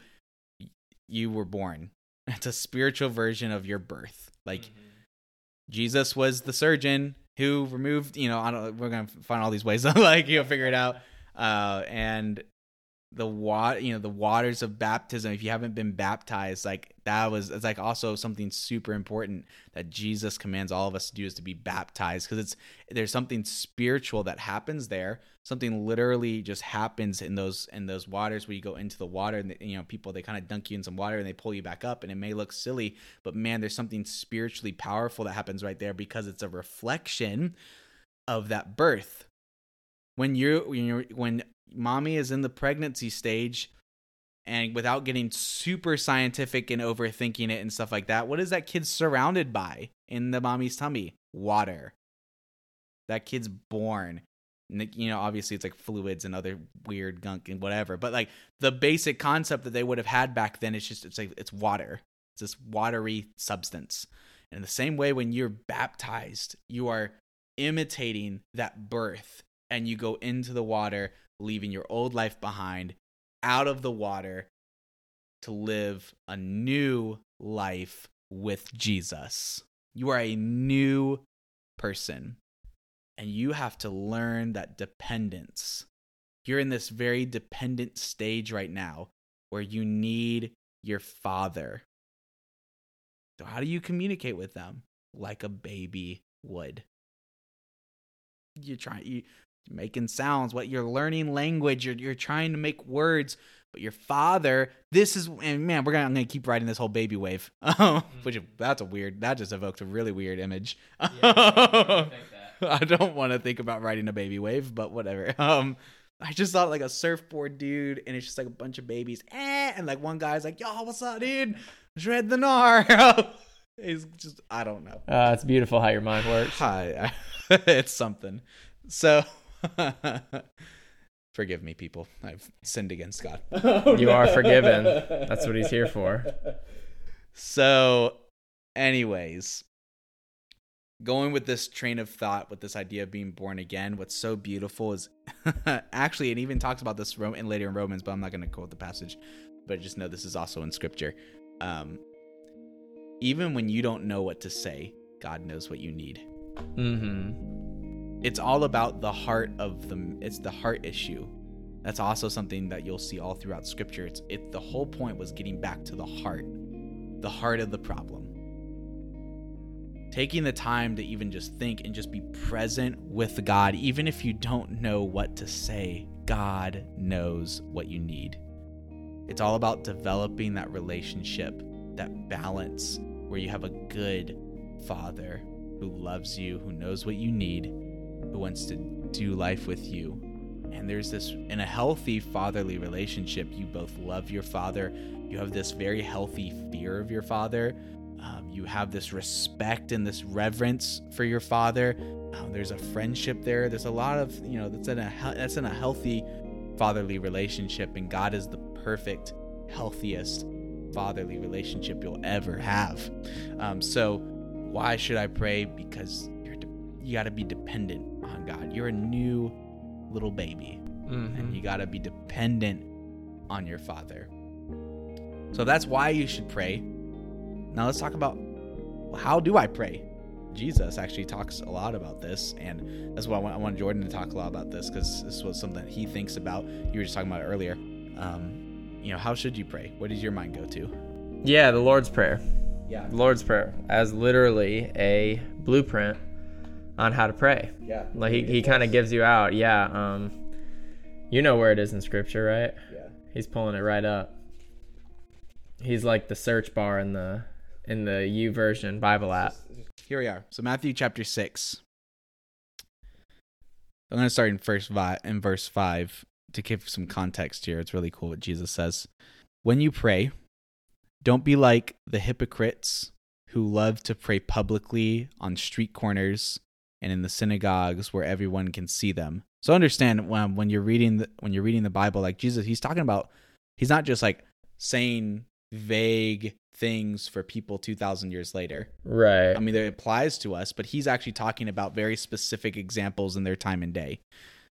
you were born. It's a spiritual version of your birth. Like Jesus was the surgeon who removed, you know, I don't we're going to find all these ways (laughs) of like you'll figure it out. Uh and the water, you know, the waters of baptism if you haven't been baptized, like that was it's like also something super important that Jesus commands all of us to do is to be baptized because it's there's something spiritual that happens there. Something literally just happens in those in those waters where you go into the water and you know people they kind of dunk you in some water and they pull you back up and it may look silly, but man, there's something spiritually powerful that happens right there because it's a reflection of that birth. When you're when you're when mommy is in the pregnancy stage and without getting super scientific and overthinking it and stuff like that, what is that kid surrounded by in the mommy's tummy? Water. That kid's born. You know, obviously it's like fluids and other weird gunk and whatever, but like the basic concept that they would have had back then, it's just, it's like, it's water. It's this watery substance. And in the same way, when you're baptized, you are imitating that birth and you go into the water leaving your old life behind, out of the water to live a new life with Jesus. You are a new person and you have to learn that dependence. You're in this very dependent stage right now where you need your father. So, how do you communicate with them? Like a baby would. You try you making sounds what you're learning language you're, you're trying to make words but your father this is and man we're gonna i'm gonna keep riding this whole baby wave (laughs) which that's a weird that just evoked a really weird image. (laughs) I don't want to think about riding a baby wave but whatever. (laughs) Um i just thought like a surfboard dude and it's just like a bunch of babies eh, and like one guy's like yo what's up dude? Shred the gnar. It's just i don't know. Uh, it's beautiful how your mind works. hi it's something. So (laughs) Forgive me, people. I've sinned against God. (laughs) You are forgiven. That's what he's here for. So, anyways, going with this train of thought, with this idea of being born again, what's so beautiful is (laughs) actually, it even talks about this in later in Romans, but I'm not going to quote the passage. But just know this is also in Scripture. Um, even when you don't know what to say, God knows what you need. Mm-hmm it's all about the heart of the it's the heart issue. That's also something that you'll see all throughout scripture. It's it the whole point was getting back to the heart the heart of the problem. Taking the time to even just think and just be present with god even if you don't know what to say god knows what you need. It's all about developing that relationship that balance where you have a good father who loves you who knows what you need who wants to do life with you. And there's this, in a healthy fatherly relationship, you both love your father. You have this very healthy fear of your father. Um, you have this respect and this reverence for your father. Um, there's a friendship there. There's a lot of, you know, that's in a that's in a healthy fatherly relationship, and God is the perfect, healthiest fatherly relationship you'll ever have. Um, so, why should I pray? Because you got to be dependent on God. You're a new little baby, Mm-hmm. and you got to be dependent on your Father. So that's why you should pray. Now let's talk about how do I pray. Jesus actually talks a lot about this, and that's why I want, I want Jordan to talk a lot about this because this was something that he thinks about. You were just talking about earlier. Um, you know, how should you pray? What does your mind go to? Yeah, the Lord's Prayer. Yeah, The Lord's Prayer as literally a blueprint on how to pray. yeah, Like he, he kind of gives you out. Yeah. Um, you know where it is in Scripture, right? yeah. He's pulling it right up. He's like the search bar in the in the YouVersion Bible app. Here we are. So Matthew chapter six. I'm going to start in first vi- in verse five to give some context here. It's really cool what Jesus says. When you pray, don't be like the hypocrites who love to pray publicly on street corners and in the synagogues where everyone can see them. So understand when when you're reading the, when you're reading the Bible, like Jesus, he's talking about. He's not just like saying vague things for people 2000 years later. Right. I mean, it applies to us, but he's actually talking about very specific examples in their time and day.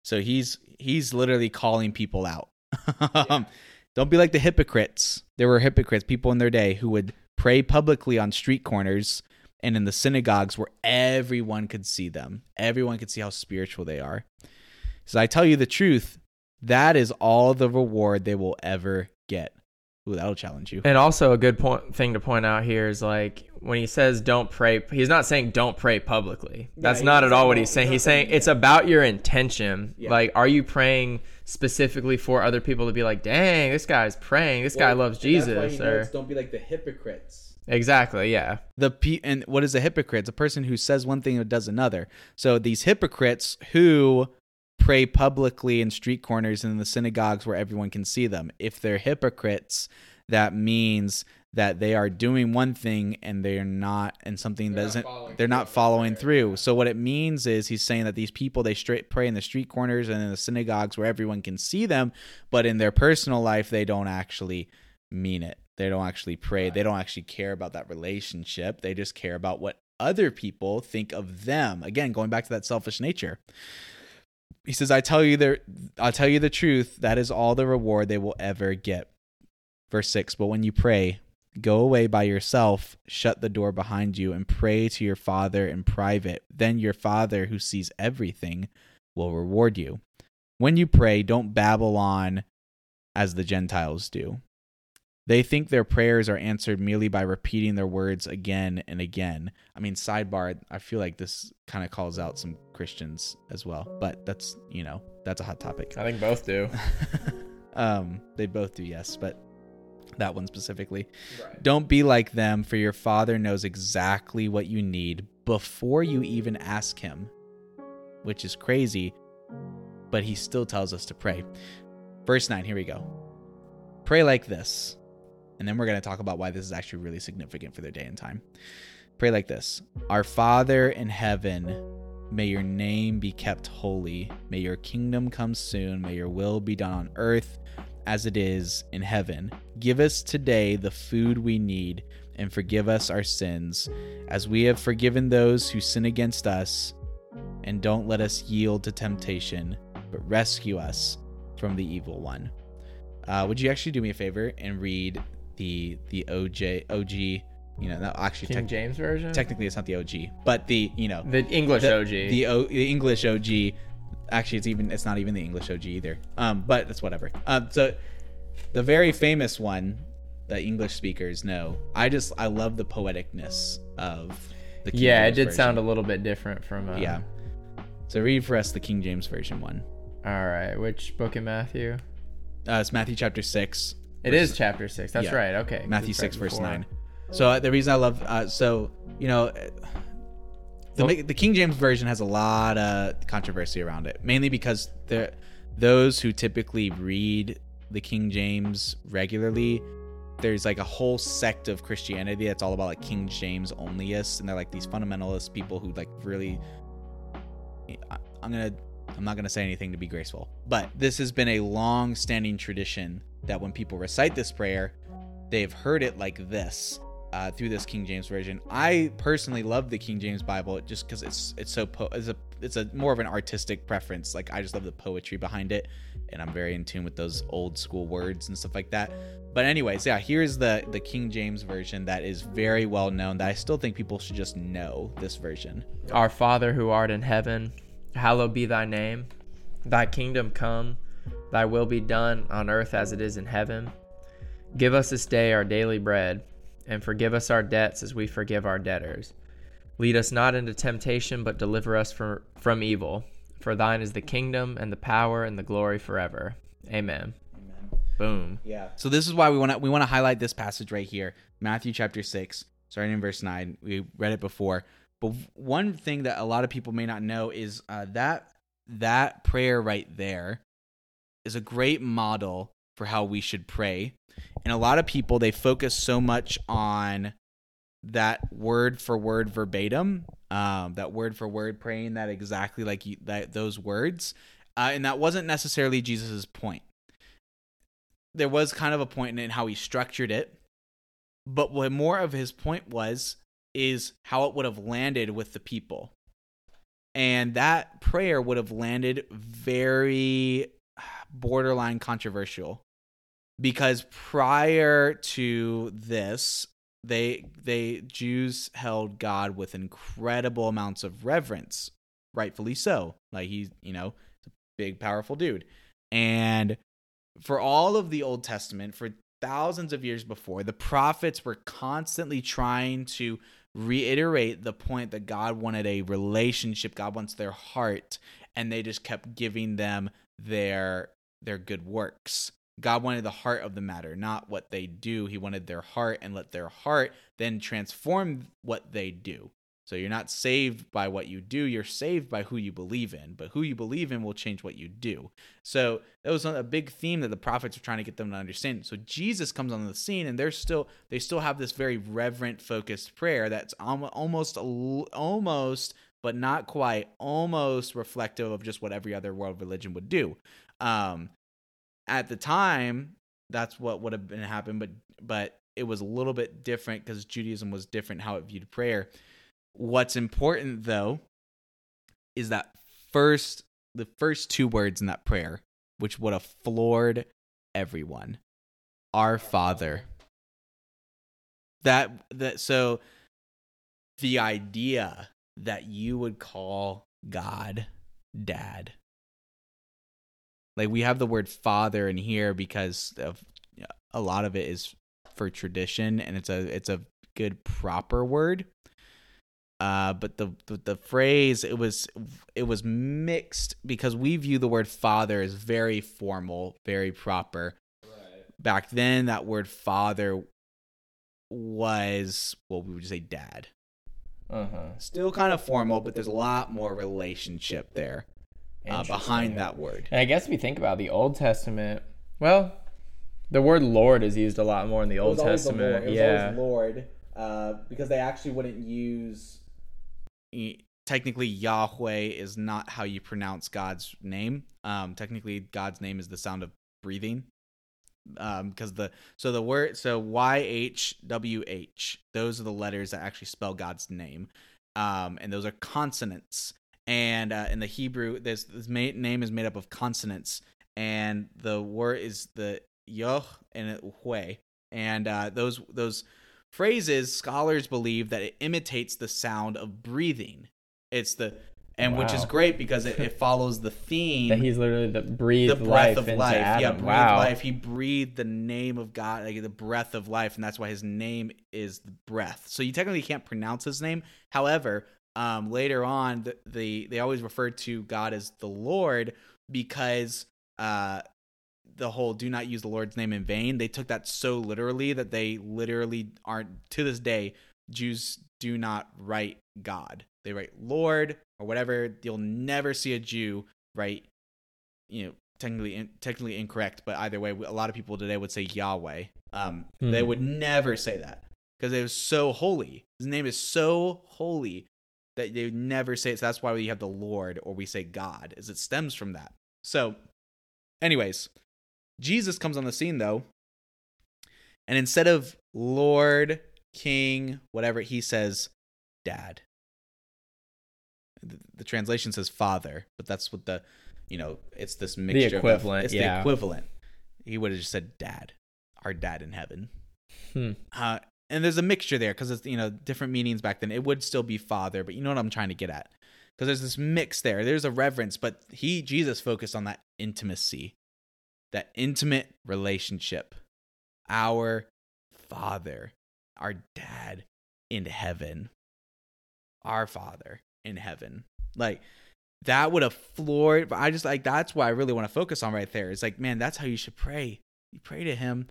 So he's he's literally calling people out. (laughs) Um, Don't be like the hypocrites. There were hypocrites, people in their day who would pray publicly on street corners and in the synagogues where everyone could see them. Everyone could see how spiritual they are. So I tell you the truth, that is all the reward they will ever get. Ooh, that'll challenge you. And also a good point thing to point out here is like when he says don't pray, he's not saying don't pray publicly. That's he's not not at all what he's saying. he's He's saying saying- it's about your intention. Yeah. Like, are you praying specifically for other people to be like, dang, this guy's praying, this guy loves Jesus, or don't be like the hypocrites. Exactly, yeah, the pe- and what is a hypocrite? It's a person who says one thing and does another. So these hypocrites who pray publicly in street corners and in the synagogues where everyone can see them. If they're hypocrites, that means that they are doing one thing and they're not and something They're not doesn't following they're not following prayer, through. So what it means is he's saying that these people they straight pray in the street corners and in the synagogues where everyone can see them, but in their personal life they don't actually mean it. They don't actually pray. They don't actually care about that relationship. They just care about what other people think of them. Again, going back to that selfish nature. He says, "I tell you the I'll tell you the truth, that is all the reward they will ever get." Verse 6, "But when you pray, go away by yourself, shut the door behind you and pray to your Father in private. Then your Father who sees everything will reward you. When you pray, don't babble on as the Gentiles do." They think their prayers are answered merely by repeating their words again and again. I mean, sidebar, I feel like this kind of calls out some Christians as well, but that's, you know, that's a hot topic. I think both do. (laughs) um, they both do, yes, but that one specifically. Right. Don't be like them, for your Father knows exactly what you need before you even ask Him, which is crazy, but He still tells us to pray. Verse 9, here we go. Pray like this. And then we're going to talk about why this is actually really significant for their day and time. Pray like this Our Father in heaven, may your name be kept holy. May your kingdom come soon. May your will be done on earth as it is in heaven. Give us today the food we need and forgive us our sins as we have forgiven those who sin against us. And don't let us yield to temptation, but rescue us from the evil one. Uh, would you actually do me a favor and read the the OJ OG? You know, no, actually, King tec- James version, technically it's not the OG, but the you know the English the, OG. the, o, the English OG. Actually, it's even it's not even the English OG either. Um, but it's whatever. Um, so the very famous one that English speakers know. I just I love the poeticness of the King yeah, it did version. sound a little bit different from. Uh, yeah. So read for us the King James version one. All right, which book in Matthew? Uh, it's Matthew chapter six. It is chapter six. That's Yeah. right. Okay. Matthew six verse before. nine. So uh, the reason I love uh, so you know the the King James version has a lot of controversy around it, mainly because there those who typically read the King James regularly. There's like a whole sect of Christianity that's all about like King James onlyists, and they're like these fundamentalist people who like really. I'm gonna. I'm not gonna say anything to be graceful, but this has been a long-standing tradition that when people recite this prayer, they've heard it like this uh, through this King James version. I personally love the King James Bible just because it's it's so po- it's a it's a more of an artistic preference. Like I just love the poetry behind it, and I'm very in tune with those old school words and stuff like that. But anyways, yeah, here's the the King James version that is very well known. That I still think people should just know this version. Our Father who art in heaven, hallowed be thy name. Thy kingdom come, thy will be done on earth as it is in heaven. Give us this day our daily bread, and forgive us our debts as we forgive our debtors. Lead us not into temptation, but deliver us from, from evil. For thine is the kingdom, and the power, and the glory forever. Amen. Boom. Yeah. So this is why we want to we want to highlight this passage right here, Matthew chapter six, starting in verse nine. We read it before, but one thing that a lot of people may not know is uh, that that prayer right there is a great model for how we should pray. And a lot of people they focus so much on that word for word verbatim, um, that word for word praying that exactly like you, that those words, uh, and that wasn't necessarily Jesus's point there was kind of a point in how he structured it but what more of his point was is how it would have landed with the people. And that prayer would have landed very borderline controversial because prior to this they they Jews held God with incredible amounts of reverence, rightfully so. Like he's, you know, a big powerful dude. And for all of the Old Testament, for thousands of years before, the prophets were constantly trying to reiterate the point that God wanted a relationship, God wants their heart, and they just kept giving them their their good works. God wanted the heart of the matter, not what they do. He wanted their heart and let their heart then transform what they do. So you're not saved by what you do, you're saved by who you believe in. But who you believe in will change what you do. So that was a big theme that the prophets were trying to get them to understand. So Jesus comes on the scene and they're still they still have this very reverent focused prayer that's almost almost but not quite almost reflective of just what every other world religion would do. Um, at the time, that's what would have been happened, but but it was a little bit different because Judaism was different how it viewed prayer. What's important though is that first the first two words in that prayer, which would have floored everyone. Our Father. That that so the idea that you would call God dad like we have the word father in here because of a lot of it is for tradition and it's a it's a good proper word uh but the, the the, phrase it was it was mixed because we view the word father as very formal very proper right. back then that word father was well we would say dad uh-huh. still kind of formal but there's a lot more relationship there uh, behind that word. And I guess if you think about the Old Testament, well, the word Lord is used a lot more in the Old Testament. The yeah, Lord, uh, because they actually wouldn't use. Technically, Yahweh is not how you pronounce God's name. Um, technically, God's name is the sound of breathing. Um, because the so the word so Y H W H those are the letters that actually spell God's name. Um, and those are consonants and uh, in the Hebrew, this, this name is made up of consonants, and the word is the yoh and hue, and uh, those those phrases scholars believe that it imitates the sound of breathing. It's the and wow. which is great because it, it follows the theme that he's literally the breathe the breath of life. Adam. Yeah, breathe wow. life. He breathed the name of God, like the breath of life, and that's why his name is the breath. So you technically can't pronounce his name. However, um, later on, the, the, they always refer to God as the Lord because uh, the whole "do not use the Lord's name in vain." They took that so literally that they literally aren't to this day. Jews do not write God; they write Lord or whatever. You'll never see a Jew write, you know, technically in, technically incorrect, but either way, a lot of people today would say Yahweh. Um, mm-hmm. They would never say that because it was so holy. His name is so holy that they never say it. So that's why we have the Lord or we say God, is it stems from that. So, anyways, Jesus comes on the scene though, and instead of Lord, King, whatever, he says Dad. The, the translation says Father, but that's what the, you know, it's this mixture. The equivalent. Of, it's yeah. the equivalent. He would have just said Dad, our Dad in heaven. Hmm. Uh, and there's a mixture there because it's you know different meanings back then. It would still be father, but you know what I'm trying to get at because there's this mix there. There's a reverence, but he Jesus focused on that intimacy, that intimate relationship. Our Father, our Dad in heaven, our Father in heaven, like that would have floored. But I just like that's what I really want to focus on right there. It's like, man, that's how you should pray. You pray to Him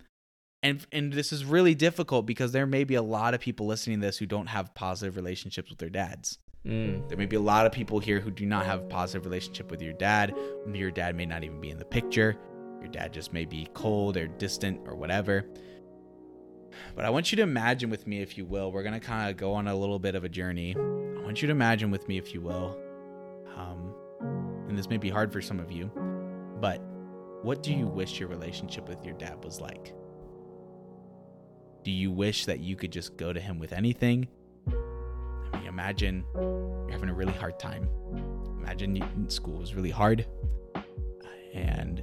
and and this is really difficult because there may be a lot of people listening to this who don't have positive relationships with their dads. Mm. There may be a lot of people here who do not have a positive relationship with your dad. Your dad may not even be in the picture. Your dad just may be cold or distant or whatever. But I want you to imagine with me, if you will, we're going to kind of go on a little bit of a journey. I want you to imagine with me, if you will. Um, and this may be hard for some of you, but what do you wish your relationship with your dad was like? Do you wish that you could just go to him with anything? I mean, imagine you're having a really hard time. Imagine you, school was really hard and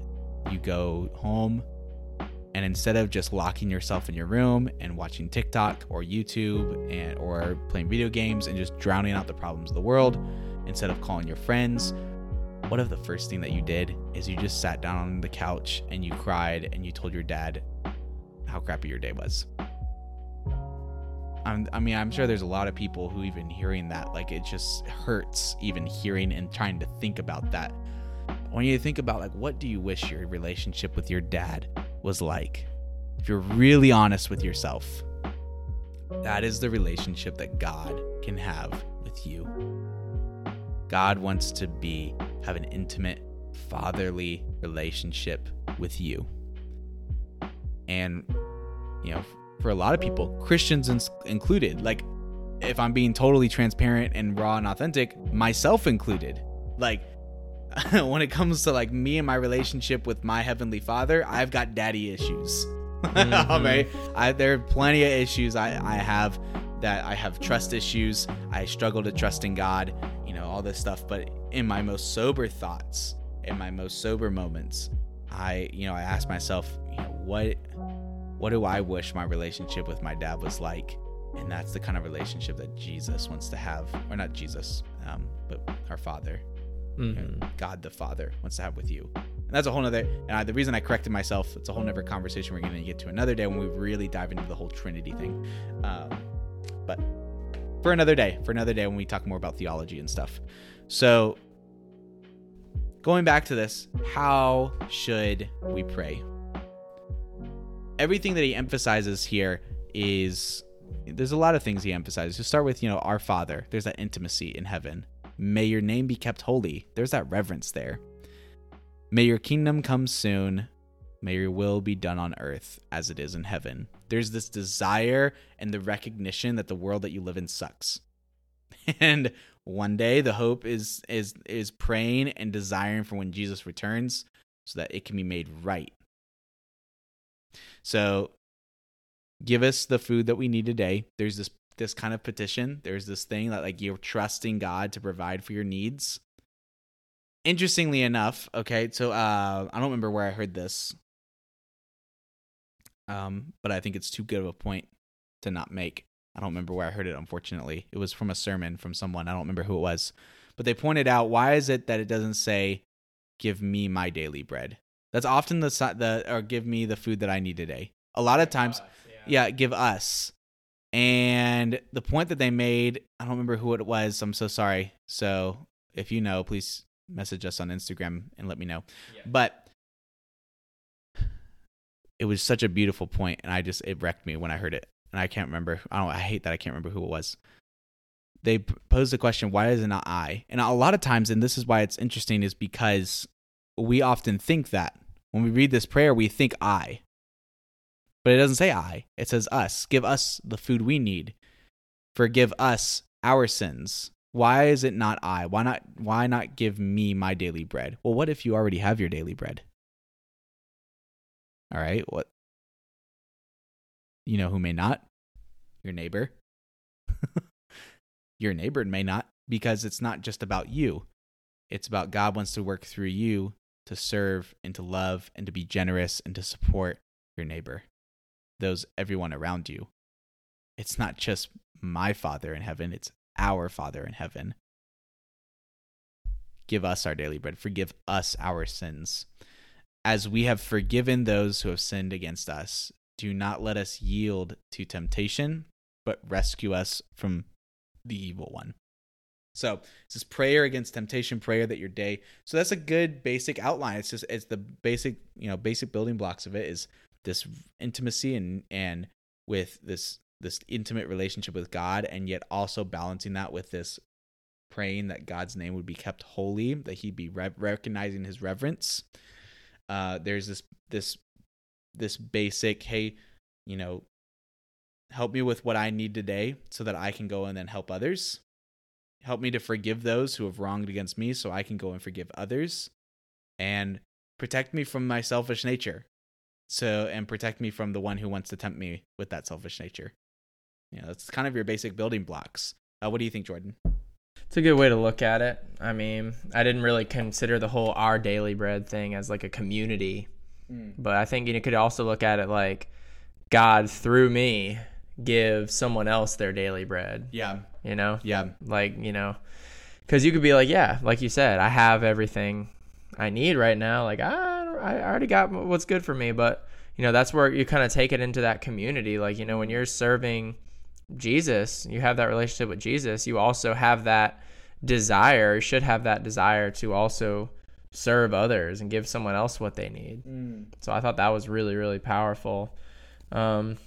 you go home and instead of just locking yourself in your room and watching TikTok or YouTube and or playing video games and just drowning out the problems of the world, instead of calling your friends, what if the first thing that you did is you just sat down on the couch and you cried and you told your dad how crappy your day was? I'm, I mean, I'm sure there's a lot of people who even hearing that, like it just hurts even hearing and trying to think about that. When you to think about like, what do you wish your relationship with your dad was like? If you're really honest with yourself, that is the relationship that God can have with you. God wants to be have an intimate fatherly relationship with you. And you know, for a lot of people, Christians ins- included. Like, if I'm being totally transparent and raw and authentic, myself included. Like, (laughs) when it comes to like me and my relationship with my heavenly Father, I've got daddy issues. (laughs) Mm-hmm. right? I, there are plenty of issues I, I have that I have trust issues. I struggle to trust in God, you know, all this stuff. But in my most sober thoughts, in my most sober moments, I, you know, I ask myself, you know, what what do I wish my relationship with my dad was like? And that's the kind of relationship that Jesus wants to have, or not Jesus, um, but our Father, mm-hmm. God the Father wants to have with you. And that's a whole nother. And I, the reason I corrected myself, it's a whole nother conversation we're going to get to another day when we really dive into the whole Trinity thing. Um, but for another day, for another day when we talk more about theology and stuff. So, going back to this, how should we pray? Everything that he emphasizes here is there's a lot of things he emphasizes. To start with, you know, our Father. There's that intimacy in heaven. May your name be kept holy. There's that reverence there. May your kingdom come soon. May your will be done on earth as it is in heaven. There's this desire and the recognition that the world that you live in sucks. (laughs) And one day the hope is is is praying and desiring for when Jesus returns so that it can be made right so give us the food that we need today. There's this this kind of petition. There's this thing that like you're trusting God to provide for your needs. Interestingly enough, okay, so uh I don't remember where I heard this. Um, but I think it's too good of a point to not make. I don't remember where I heard it, unfortunately. It was from a sermon from someone. I don't remember who it was. But they pointed out why is it that it doesn't say, Give me my daily bread? That's often the the or give me the food that I need today. A lot of times, us, yeah. yeah, give us. And the point that they made, I don't remember who it was. I'm so sorry. So if you know, please message us on Instagram and let me know. Yeah. But it was such a beautiful point, and I just it wrecked me when I heard it, and I can't remember. I don't. I hate that I can't remember who it was. They posed the question, "Why is it not I?" And a lot of times, and this is why it's interesting, is because we often think that when we read this prayer, we think I. But it doesn't say I, it says us. Give us the food we need. Forgive us our sins. Why is it not I? Why not why not give me my daily bread? Well, what if you already have your daily bread? All right, what you know who may not? Your neighbor. (laughs) your neighbor may not because it's not just about you. It's about God wants to work through you to serve and to love and to be generous and to support your neighbor, those everyone around you. It's not just my Father in heaven, it's our Father in heaven. Give us our daily bread, forgive us our sins. As we have forgiven those who have sinned against us, do not let us yield to temptation, but rescue us from the evil one. So it's this prayer against temptation, prayer that your day. So that's a good basic outline. It's just it's the basic you know basic building blocks of it is this intimacy and and with this this intimate relationship with God, and yet also balancing that with this praying that God's name would be kept holy, that He'd be re- recognizing His reverence. Uh, there's this this this basic hey, you know, help me with what I need today so that I can go and then help others help me to forgive those who have wronged against me so I can go and forgive others and protect me from my selfish nature. So and protect me from the one who wants to tempt me with that selfish nature. You know, that's kind of your basic building blocks. Uh, what do you think, Jordan? It's a good way to look at it. I mean, I didn't really consider the whole our daily bread thing as like a community, but I think you could also look at it like God through me give someone else their daily bread. Yeah, You know, yeah, like you know, because you could be like, yeah, like you said, I have everything I need right now. Like I, I already got what's good for me, but you know, that's where you kind of take it into that community. Like you know, when you're serving Jesus, you have that relationship with Jesus. You also have that desire, should have that desire to also serve others and give someone else what they need. So I thought that was really, really powerful. Um,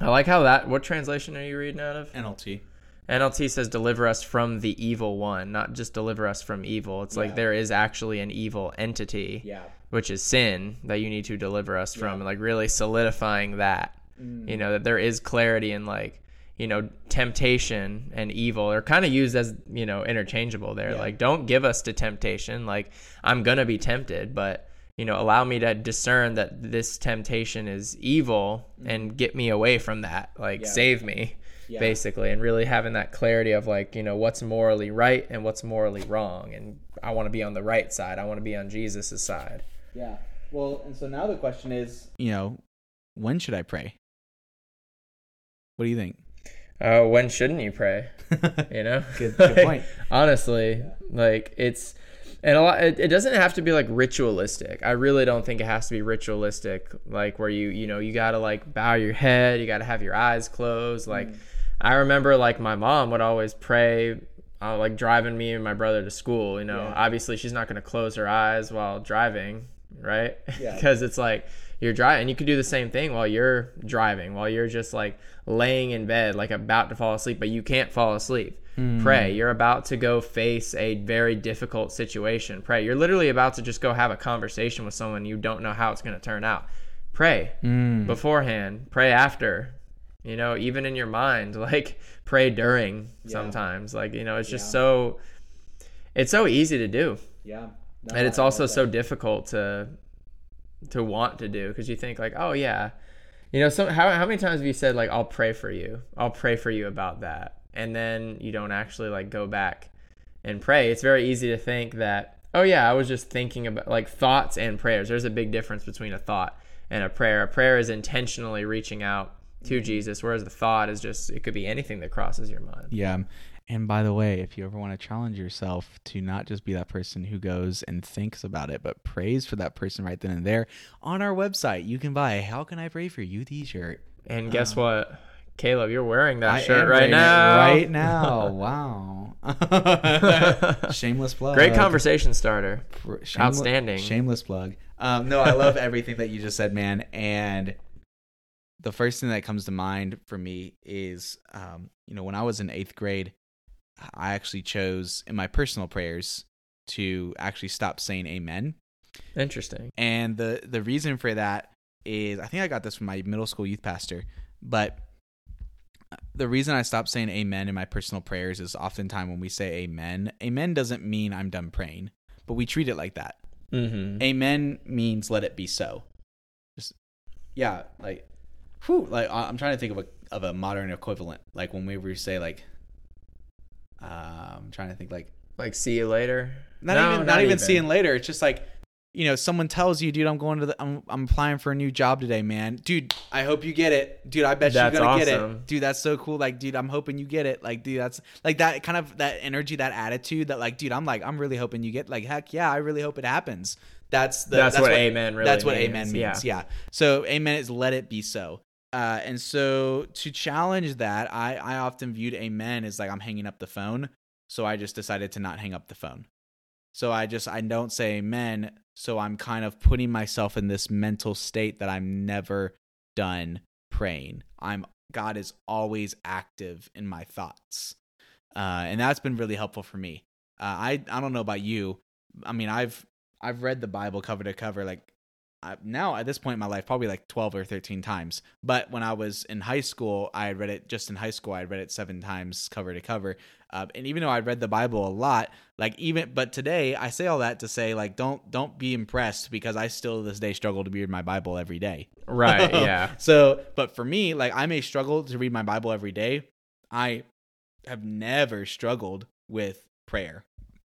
I like how that. What translation are you reading out of? NLT. NLT says deliver us from the evil one, not just deliver us from evil. It's Yeah. like there is actually an evil entity, Yeah, which is sin, that you need to deliver us from, and like really solidifying that. Mm. You know, that there is clarity in like, you know, temptation and evil are kind of used as, you know, interchangeable there. Yeah. Like, don't give us to temptation. Like, I'm going to be tempted, but, you know, allow me to discern that this temptation is evil and get me away from that. Like, Yeah. save me Yeah. basically and really having that clarity of like you know what's morally right and what's morally wrong and i want to be on the right side i want to be on jesus' side yeah. Well, and so now the question is, you know, when should I pray? What do you think? uh, when shouldn't you pray (laughs) you know Good- good point. (laughs) honestly like it's and a lot it, it doesn't have to be like ritualistic. I really don't think it has to be ritualistic like where you you know you gotta like bow your head you gotta have your eyes closed. Like i remember like my mom would always pray uh, like driving me and my brother to school you know. Yeah. obviously she's not gonna close her eyes while driving right? Yeah. (laughs) because it's like you're driving and you can do the same thing while you're driving while you're just like laying in bed like about to fall asleep but you can't fall asleep Hmm. pray. You're about to go face a very difficult situation. Pray. You're literally about to just go have a conversation with someone you don't know how it's going to turn out. Pray. Hmm. Beforehand pray after. You know even in your mind (laughs) like pray during sometimes. Like you know it's just Yeah. so it's so easy to do. Yeah. and it's also so difficult to to want to do because you think like oh yeah. You know so how, how many times have you said like i'll pray for you. I'll pray for you about that and then you don't actually like go back and pray. It's very easy to think that oh yeah i was just thinking about like thoughts and prayers. There's a big difference between a thought and a prayer. A prayer is intentionally reaching out to mm-hmm. jesus whereas the thought is just it could be anything that crosses your mind. Yeah. And by the way, if you ever want to challenge yourself to not just be that person who goes and thinks about it, but prays for that person right then and there, on our website, you can buy a How Can I Pray For You t shirt. and guess um, what caleb you're wearing that I shirt right now Right now. (laughs) wow. (laughs) Shameless plug. Great conversation starter. Shameless- Outstanding. Shameless plug. Um, no, I love everything that you just said, man. And the first thing that comes to mind for me is, um, you know, when I was in eighth grade, I actually chose in my personal prayers to actually stop saying amen. Interesting. And the the reason for that is I think I got this from my middle school youth pastor, but the reason I stop saying amen in my personal prayers is oftentimes when we say amen, amen doesn't mean I'm done praying, but we treat it like that. Mm-hmm. Amen means let it be so. Just yeah, like whew, like I- I'm trying to think of a of a modern equivalent. Like when we say like uh, I'm trying to think like Like, see you later. not No, even not, even seeing later. It's just like you know, someone tells you, dude, I'm going to the, I'm, I'm applying for a new job today, man. Dude, I hope you get it. Dude, I bet That's you're gonna get it. Dude, that's so cool. Like, dude, I'm hoping you get it. Like, dude, that's like that kind of that energy, that attitude that like, dude, I'm like, I'm really hoping you get like, heck yeah, I really hope it happens. That's the, That's what amen really That's what means, amen yeah. means. Yeah. So amen is let it be so. Uh, and so to challenge that, I, I often viewed amen as like I'm hanging up the phone. So I just decided to not hang up the phone. So I just I don't say amen. So I'm kind of putting myself in this mental state that I'm never done praying. I'm God is always active in my thoughts, uh, and that's been really helpful for me. Uh, I I don't know about you. I mean I've I've read the Bible cover to cover. Like I, now at this point in my life, probably like 12 or 13 times. But when I was in high school, I had read it just in high school. I had read it seven times cover to cover. Uh, and even though I read the Bible a lot, like even, but today I say all that to say like, don't, don't be impressed because I still to this day struggle to read my Bible every day. Right. (laughs) Yeah. So, but for me, like I may struggle to read my Bible every day. I have never struggled with prayer.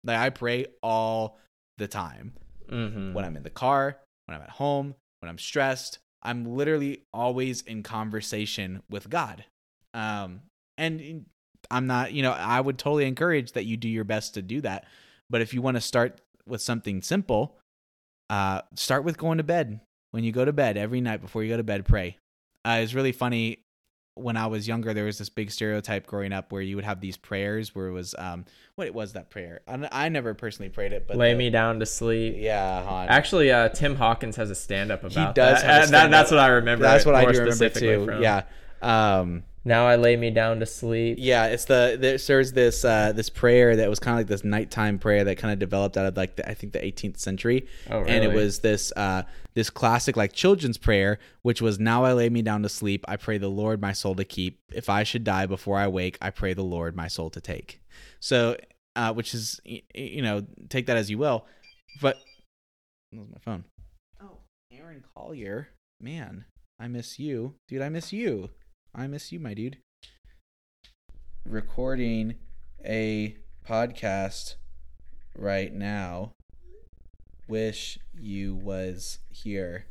Like I pray all the time hmm when I'm in the car, when I'm at home, when I'm stressed. I'm literally always in conversation with God. Um, and I'm not, you know, I would totally encourage that you do your best to do that. But if you want to start with something simple, uh, start with going to bed. When you go to bed every night before you go to bed, pray. Uh, it's really funny. When I was younger, there was this big stereotype growing up where you would have these prayers where it was, um, what it was that prayer? I, I never personally prayed it, but Lay the- me down to sleep. yeah, Han. Actually, uh, Tim Hawkins has a stand up about does that. (laughs) that- That's what I remember. That's what I do remember too. from. Yeah. Um, Now I lay me down to sleep. yeah, it's the there's, there's this uh, this prayer that was kind of like this nighttime prayer that kind of developed out of like the, I think the 18th century, Oh, and it was this uh, this classic like children's prayer, which was now I lay me down to sleep, I pray the Lord my soul to keep. If I should die before I wake, I pray the Lord my soul to take. So, uh, which is y- y- you know take that as you will, but that was my phone. Oh, Aaron Collier, man, I miss you, dude. I miss you. I miss you, my dude. Recording a podcast right now. Wish you was here.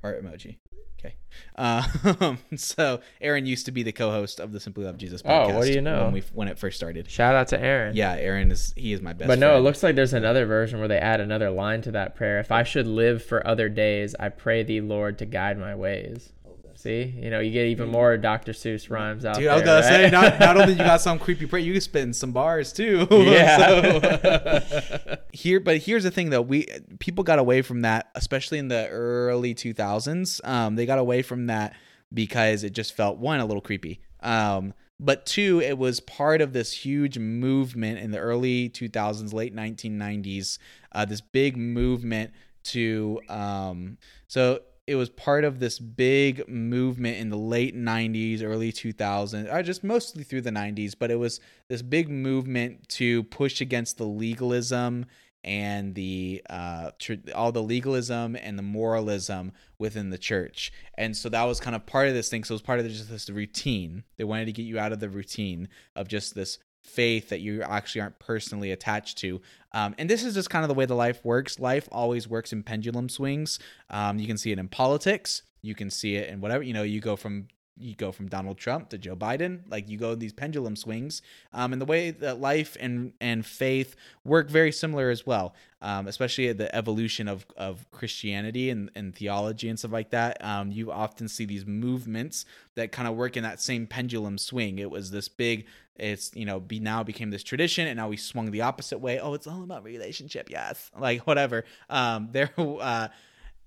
Heart emoji. Okay. Um, (laughs) so Aaron used to be the co-host of the Simply Love Jesus podcast. Oh, what do you know? When we when it first started. Shout out to Aaron. Yeah, Aaron is he is my best. But no, it looks like there's another version where they add another line to that prayer. If I should live for other days, I pray thee, Lord, to guide my ways. See, you know, you get even more Dr. Seuss rhymes out Dude, there. I was gonna say not not only you got (laughs) some creepy prayer, you can spit in some bars too. (laughs) Yeah. So, (laughs) here, but here's the thing though: we people got away from that, especially in the early 2000s. Um, they got away from that because it just felt one a little creepy. Um, but two, it was part of this huge movement in the early 2000s, late 1990s. Uh, this big movement to um, so it was part of this big movement in the late 90s early 2000s or just mostly through the 90s but it was this big movement to push against the legalism and the uh, tr- all the legalism and the moralism within the church. And so that was kind of part of this thing. So it was part of just this routine. They wanted to get you out of the routine of just this faith that you actually aren't personally attached to. Um, and this is just kind of the way the life works. Life always works in pendulum swings. Um, you can see it in politics. You can see it in whatever you know. You go from you go from Donald Trump to Joe Biden. Like you go in these pendulum swings. Um, and the way that life and and faith work very similar as well. Um, especially the evolution of of Christianity and, and theology and stuff like that. Um, you often see these movements that kind of work in that same pendulum swing. It was this big it's you know be now became this tradition and now we swung the opposite way. Oh it's all about relationship. Yes. (laughs) Like whatever. Um (laughs) there uh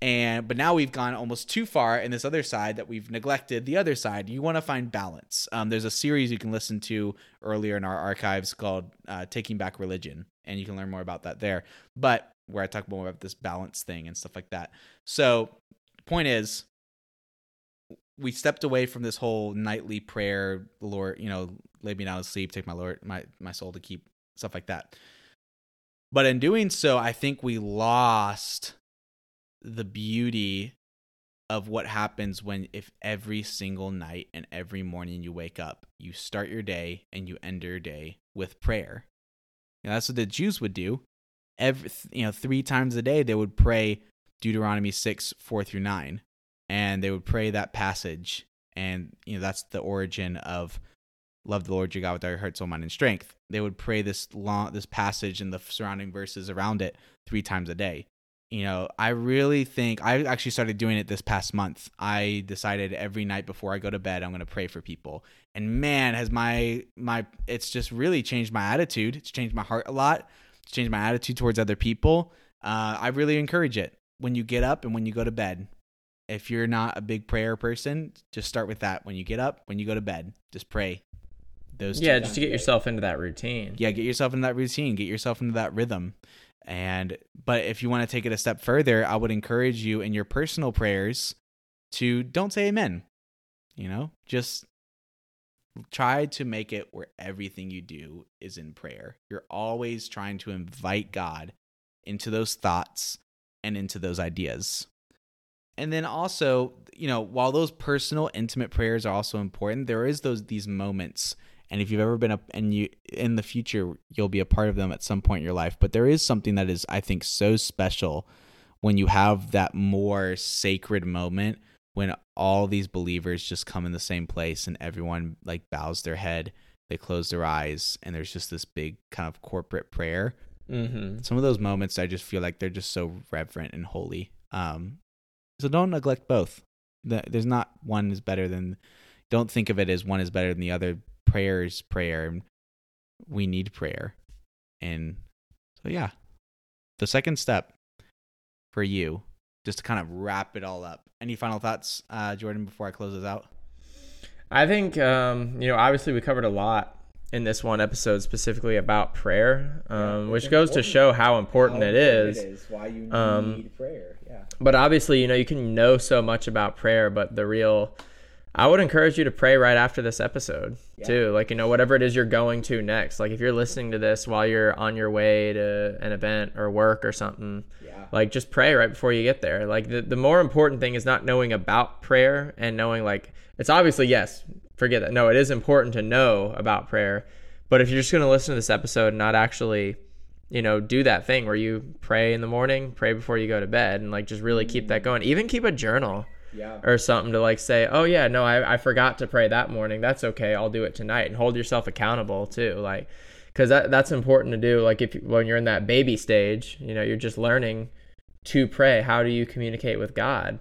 and but now we've gone almost too far in this other side that we've neglected the other side. You want to find balance. Um there's a series you can listen to earlier in our archives called uh, taking back religion and you can learn more about that there. But where i talk more about this balance thing and stuff like that. So point is we stepped away from this whole nightly prayer, Lord, you know, lay me down to sleep, take my Lord, my my soul to keep, stuff like that. But in doing so, I think we lost the beauty of what happens when if every single night and every morning you wake up, you start your day and you end your day with prayer. Know, that's what the Jews would do. Every you know, three times a day they would pray Deuteronomy six, four through nine and they would pray that passage. And you know that's the origin of love the lord your god with all your heart soul mind and strength. They would pray this long this passage and the surrounding verses around it three times a day. You know i really think i actually started doing it this past month. I decided every night before i go to bed i'm going to pray for people. And man has my my it's just really changed my attitude. It's changed my heart a lot. It's changed my attitude towards other people. Uh, i really encourage it. When you get up and when you go to bed if you're not a big prayer person, just start with that. When you get up, when you go to bed, just pray. Those yeah, just to get yourself into that routine. yeah, get yourself into that routine, get yourself into that rhythm. And but if you want to take it a step further, I would encourage you in your personal prayers to don't say amen. You know, just try to make it where everything you do is in prayer. You're always trying to invite God into those thoughts and into those ideas. And then also, you know, while those personal intimate prayers are also important, there is those these moments and if you've ever been up and you in the future you'll be a part of them at some point in your life, but there is something that is I think so special when you have that more sacred moment when all these believers just come in the same place and everyone like bows their head, they close their eyes, and there's just this big kind of corporate prayer. Mm-hmm. Some of those moments, I just feel like they're just so reverent and holy. Um, so don't neglect both. There's not one is better than. Don't think of it as one is better than the other. Prayer is prayer. We need prayer, and so yeah. The second step for you just to kind of wrap it all up. Any final thoughts, uh, Jordan, before I close this out? I think um, you know, obviously we covered a lot in this one episode specifically about prayer, um, yeah, which goes to show how important, how it, is. it is. Why you um, need prayer. Yeah. But obviously, you know, you can know so much about prayer, but the real I would encourage you to pray right after this episode yeah. too. Like, you know, whatever it is you're going to next. Like if you're listening to this while you're on your way to an event or work or something, yeah. like just pray right before you get there. Like the, the more important thing is not knowing about prayer and knowing like it's obviously yes, forget that. No, it is important to know about prayer. But if you're just going to listen to this episode and not actually, you know, do that thing where you pray in the morning, pray before you go to bed and like just really keep that going. Even keep a journal yeah. or something to like say, oh yeah, no, I, I forgot to pray that morning. That's okay. I'll do it tonight and hold yourself accountable too. Like, cause that, that's important to do. Like if, when you're in that baby stage, you know, you're just learning to pray. How do you communicate with God?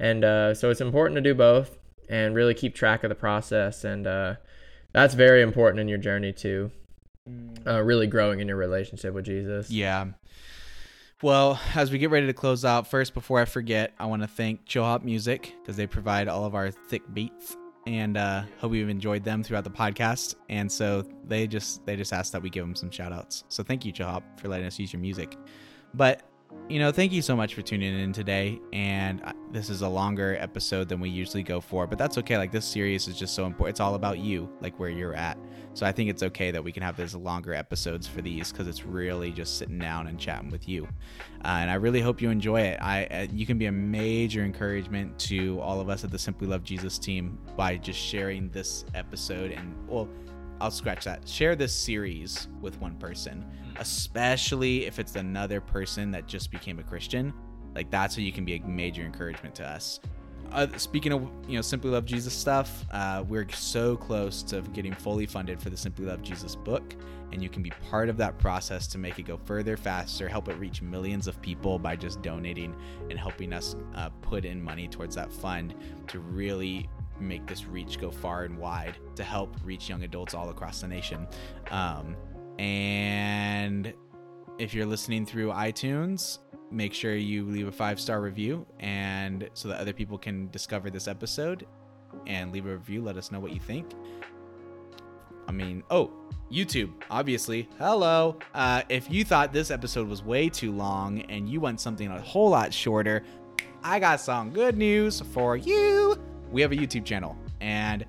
And, uh, so it's important to do both and really keep track of the process. And, uh, that's very important in your journey too. Mm. Uh, really growing in your relationship with Jesus. Yeah. Well, as we get ready to close out, first, before I forget, I want to thank Chillhop Music because they provide all of our thick beats, and uh, hope you've enjoyed them throughout the podcast. And so they just they just asked that we give them some shout outs. So thank you, Chillhop, for letting us use your music. But you know, thank you so much for tuning in today. And this is a longer episode than we usually go for, but that's okay. Like this series is just so important. It's all about you, like where you're at. So I think it's okay that we can have these longer episodes for these because it's really just sitting down and chatting with you. Uh, and I really hope you enjoy it. I uh, you can be a major encouragement to all of us at the Simply Love Jesus team by just sharing this episode and well I'll scratch that. Share this series with one person, especially if it's another person that just became a Christian. Like that's how you can be a major encouragement to us. Uh, speaking of you know Simply Love Jesus stuff, uh, we're so close to getting fully funded for the Simply Love Jesus book, and you can be part of that process to make it go further, faster, help it reach millions of people by just donating and helping us uh, put in money towards that fund to really make this reach go far and wide to help reach young adults all across the nation. Um, and if you're listening through iTunes, make sure you leave a five star review and so that other people can discover this episode and leave a review. Let us know what you think. I mean, oh, YouTube, obviously. Hello. Uh, if you thought this episode was way too long and you want something a whole lot shorter, I got some good news for you we have a YouTube channel, and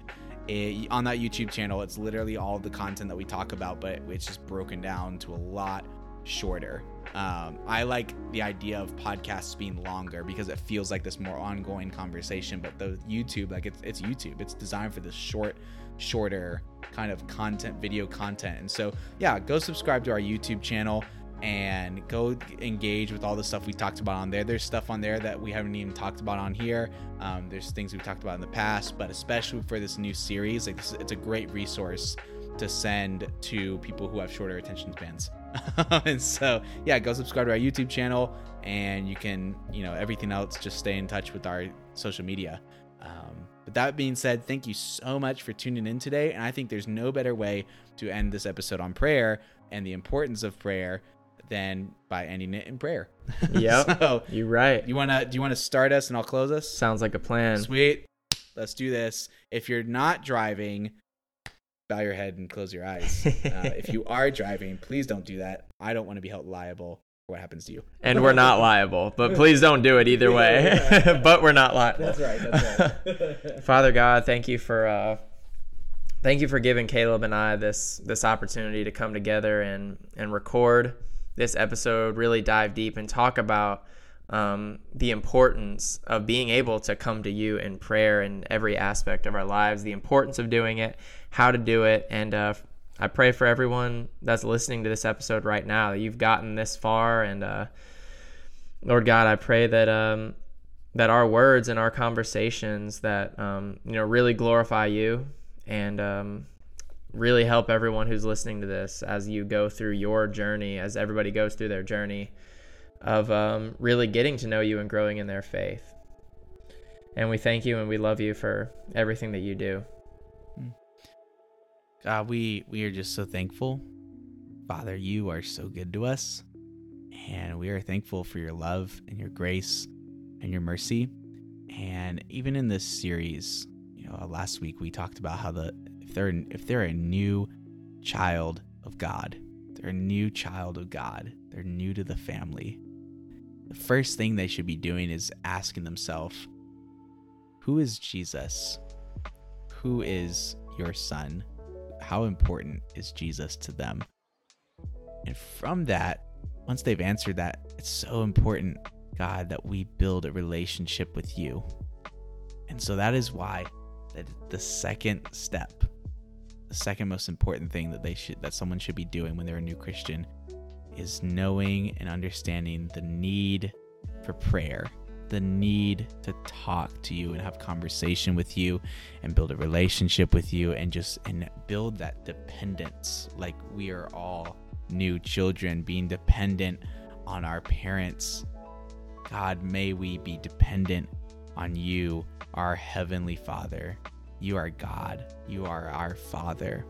it, on that YouTube channel, it's literally all the content that we talk about, but it's just broken down to a lot shorter. Um, I like the idea of podcasts being longer because it feels like this more ongoing conversation. But the YouTube, like it's it's YouTube, it's designed for this short, shorter kind of content, video content. And so, yeah, go subscribe to our YouTube channel and go engage with all the stuff we talked about on there. There's stuff on there that we haven't even talked about on here. Um, there's things we've talked about in the past, but especially for this new series, like it's a great resource to send to people who have shorter attention spans. (laughs) and so, yeah, go subscribe to our YouTube channel, and you can, you know, everything else, just stay in touch with our social media. Um, but that being said, thank you so much for tuning in today. And I think there's no better way to end this episode on prayer and the importance of prayer than by ending it in prayer. (laughs) Yep. so you're right. You wanna do you wanna start us and I'll close us? Sounds like a plan. Sweet. Let's do this. If you're not driving, bow your head and close your eyes. (laughs) uh, if you are driving, please don't do that. I don't want to be held liable for what happens to you. and we're not liable. But please don't do it either (laughs) way. but we're not liable. That's right. That's right. Father God, thank you for uh, thank you for giving Caleb and I this this opportunity to come together and and record this episode. Really dive deep and talk about um, the importance of being able to come to you in prayer in every aspect of our lives. The importance of doing it, how to do it, and uh, I pray for everyone that's listening to this episode right now that you've gotten this far and. Uh, Lord God, I pray that um, that our words and our conversations that um, you know really glorify you and um, really help everyone who's listening to this as you go through your journey, as everybody goes through their journey of um, really getting to know you and growing in their faith. And we thank you and we love you for everything that you do. God, we we are just so thankful. Father, you are so good to us. And we are thankful for your love and your grace and your mercy. And even in this series, you know, last week we talked about how the if they're if they're a new child of God, they're a new child of God, they're new to the family. The first thing they should be doing is asking themselves, who is Jesus? Who is your son? How important is Jesus to them? And from that, once they've answered that, it's so important, God, that we build a relationship with you. And so that is why that the second step, the second most important thing that they should that someone should be doing when they're a new Christian is knowing and understanding the need for prayer, the need to talk to you and have conversation with you and build a relationship with you and just and build that dependence like we are all new children being dependent on our parents. God, may we be dependent on you, our Heavenly Father. You are God. You are our Father.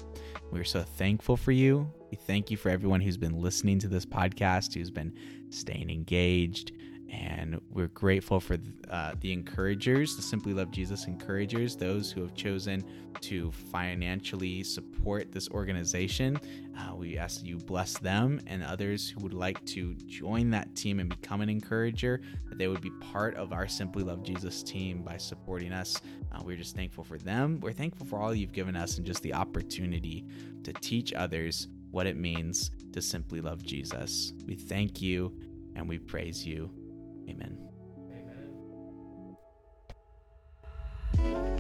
We're so thankful for you. We thank you for everyone who's been listening to this podcast, who's been staying engaged. And we're grateful for uh, the encouragers, the Simply Love Jesus encouragers, those who have chosen to financially support this organization. Uh, we ask you bless them and others who would like to join that team and become an encourager, that they would be part of our Simply Love Jesus team by supporting us. Uh, we're just thankful for them. We're thankful for all you've given us and just the opportunity to teach others what it means to simply love Jesus. We thank you and we praise you. Amen. Amen.